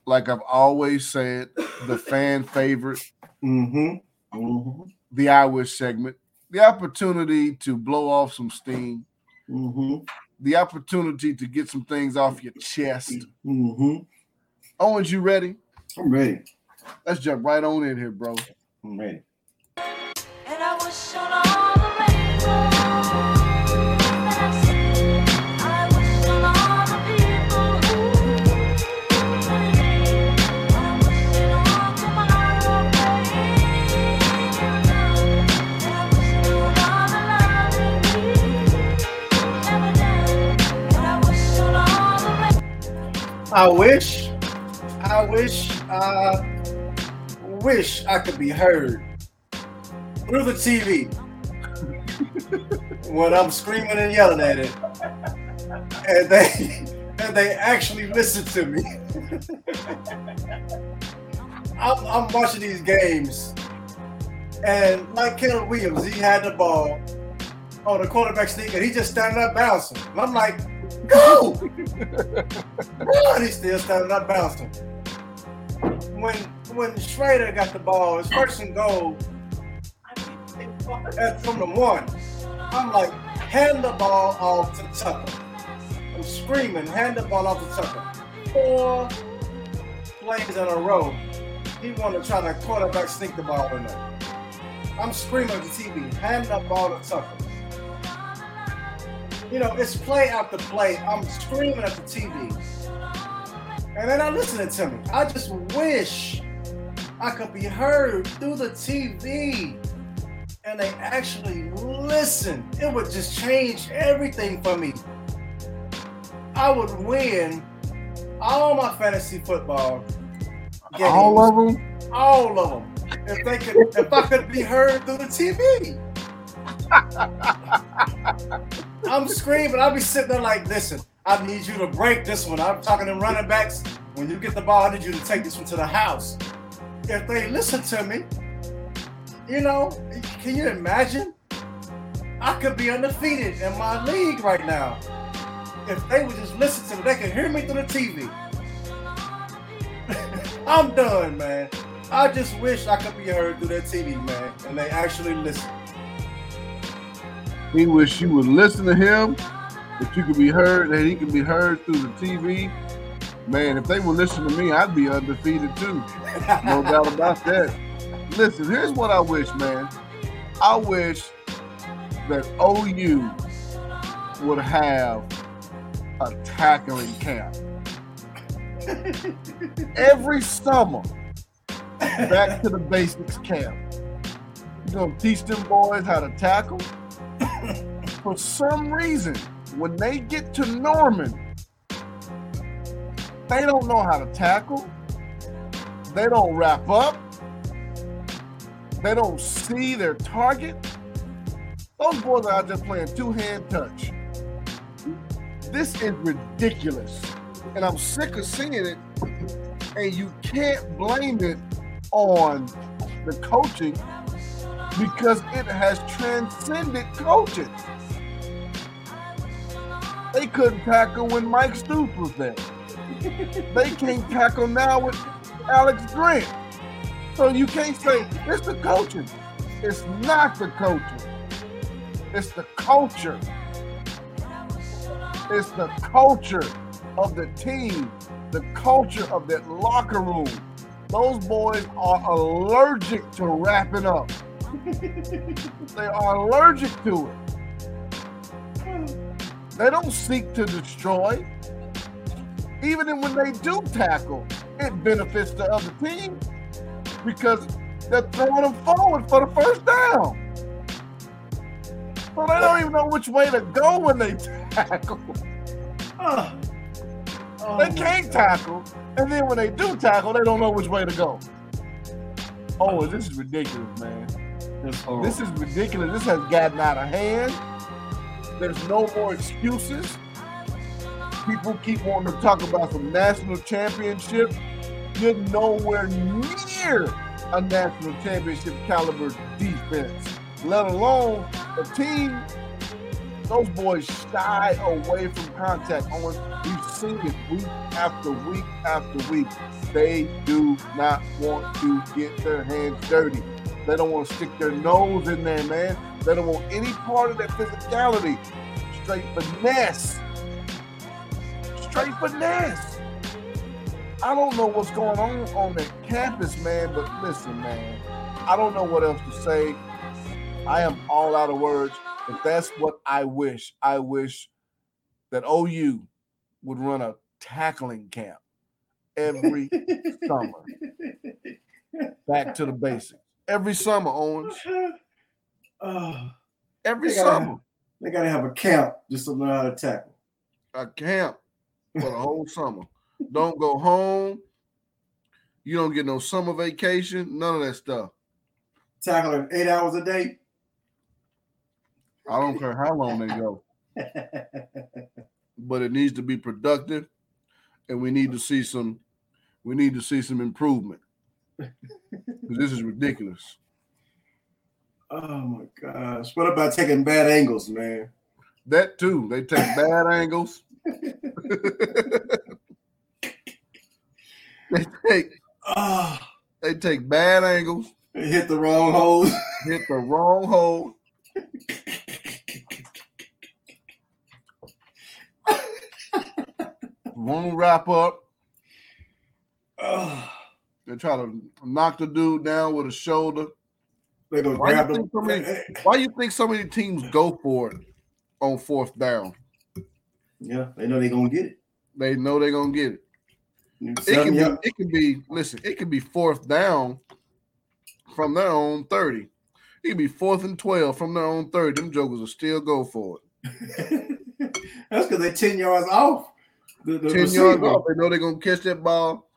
like I've always said, the fan favorite, Mm-hmm. Mm-hmm. the I Wish segment, the opportunity to blow off some steam, Mm-hmm. the opportunity to get some things off your chest. Mm-hmm. Owens, you ready? I'm ready. Let's jump right on in here, bro. I'm ready. And I wish on all the rainbows I see. I wish on wish it on tomorrow, baby. And I. And could be heard through the TV when I'm screaming and yelling at it, and they and they actually listen to me. I'm, I'm watching these games, and like Caleb Williams, he had the ball on the quarterback sneak, and he just standing up bouncing. And I'm like, go! Run! He's still standing up bouncing. When when Shrader got the ball, it's first and goal from the one. I'm like, hand the ball off to Tucker. I'm screaming, hand the ball off to Tucker. Four plays in a row. He wanted to try to quarterback sneak the ball in there. I'm screaming at the TV, hand the ball to Tucker. You know, it's play after play. I'm screaming at the TV. And they're not listening to me. I just wish I could be heard through the TV and they actually listen. It would just change everything for me. I would win all my fantasy football games. All of them. all of them. If they could, if I could be heard through the TV. I'm screaming. I'll be sitting there like, listen, I need you to break this one. I'm talking to running backs. When you get the ball, I need you to take this one to the house. If they listen to me, you know, can you imagine? I could be undefeated in my league right now. If they would just listen to me, they could hear me through the TV. I'm done, man. I just wish I could be heard through that TV, man, and they actually listen. He wish you would listen to him, that you could be heard, that he could be heard through the TV. Man, if they would listen to me, I'd be undefeated too. No doubt about that. Listen, here's what I wish, man. I wish that OU would have a tackling camp. Every summer, back to the basics camp. You're gonna teach them boys how to tackle. For some reason, when they get to Norman, they don't know how to tackle. They don't wrap up. They don't see their target. Those boys are out there playing two hand touch. This is ridiculous. And I'm sick of seeing it. And you can't blame it on the coaching because it has transcended coaching. They couldn't tackle when Mike Stoops was there. they can't tackle now with Alex Grinch. So you can't say it's the coaching. It's not the coaching. It's the culture. It's the culture of the team, the culture of that locker room. Those boys are allergic to wrapping up. they are allergic to it. They don't seek to destroy. Even when they do tackle, it benefits the other team. because they're throwing them forward for the first down. So they don't even know which way to go when they tackle. Oh They can't tackle, and then when they do tackle, they don't know which way to go. Oh, this is ridiculous, man. This is ridiculous. This has gotten out of hand. There's no more excuses. People keep wanting to talk about some national championship. You're nowhere near a national championship caliber defense, let alone a team. Those boys shy away from contact. We've seen it week after week after week. They do not want to get their hands dirty. They don't want to stick their nose in there, man. They don't want any part of that physicality. Straight finesse. Straight finesse. I don't know what's going on on that campus, man, but listen, man. I don't know what else to say. I am all out of words, but that's what I wish. I wish that OU would run a tackling camp every summer. Back to the basics. Every summer, Owens. Oh, Every They gotta- summer. they gotta have a camp just to learn how to tackle. A camp for the whole summer. Don't go home. You don't get no summer vacation. None of that stuff. Tackling eight hours a day. I don't care how long they go, but it needs to be productive, and we need to see some. We need to see some improvement. 'Cause This is ridiculous. oh my gosh. What about taking bad angles, man? That too. They take bad angles. they take Oh, they take bad angles, they hit the wrong hole. hit the wrong hole. Won't wrap up. Oh, They try to knock the dude down with a shoulder. they gonna Why grab think so many- Why do you think so many teams go for it on fourth down? Yeah, they know they're gonna get it. They know they're gonna get it. It can be, it can be, listen, it can be fourth down from their own 30. It can be fourth and 12 from their own 30. Them jokers will still go for it. That's because they're 10 yards off. The, the 10 receiver. yards off. They know they're gonna catch that ball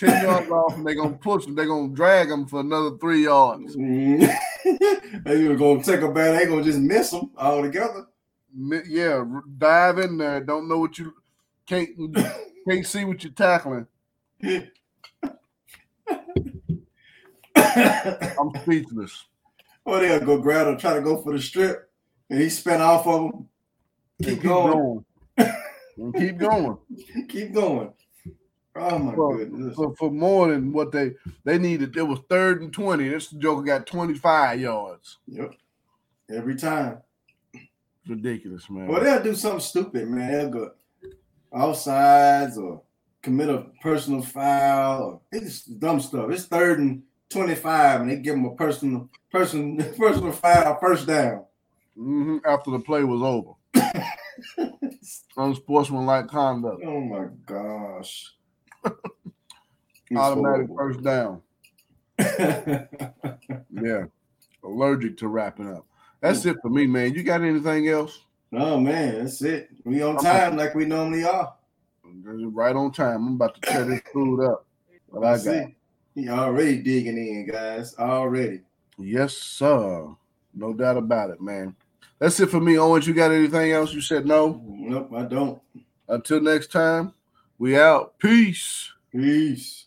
10 yards off and they're gonna push them. They're gonna drag them for another three yards. Mm. they're gonna take a bad. They gonna just miss them altogether. Mi- Yeah, dive in there. Don't know what you can't can't see what you're tackling. I'm speechless. or they'll go grab them, try to go for the strip, and he spin off of them. And Keep going. And keep going. Keep going. Oh my Well, goodness. For, for more than what they they needed. It was third and 20. This joker got 25 yards. Yep. Every time. Ridiculous, man. Well, they'll do something stupid, man. They'll go offsides or commit a personal foul. Or, it's dumb stuff. It's third and 25, and they give them a personal person personal foul first down. hmm After the play was over. Unsportsmanlike conduct. Oh my gosh. Automatic first down. Yeah. Allergic to wrapping up. That's it for me, man. You got anything else? oh man, that's it. We on time like we normally are. Right on time. I'm about to tear this food up. What I got. He already digging in, guys. Already. Yes, sir. No doubt about it, man. That's it for me. Owens, you got anything else? You said no. Nope, I don't. Until next time, we out. Peace. Peace.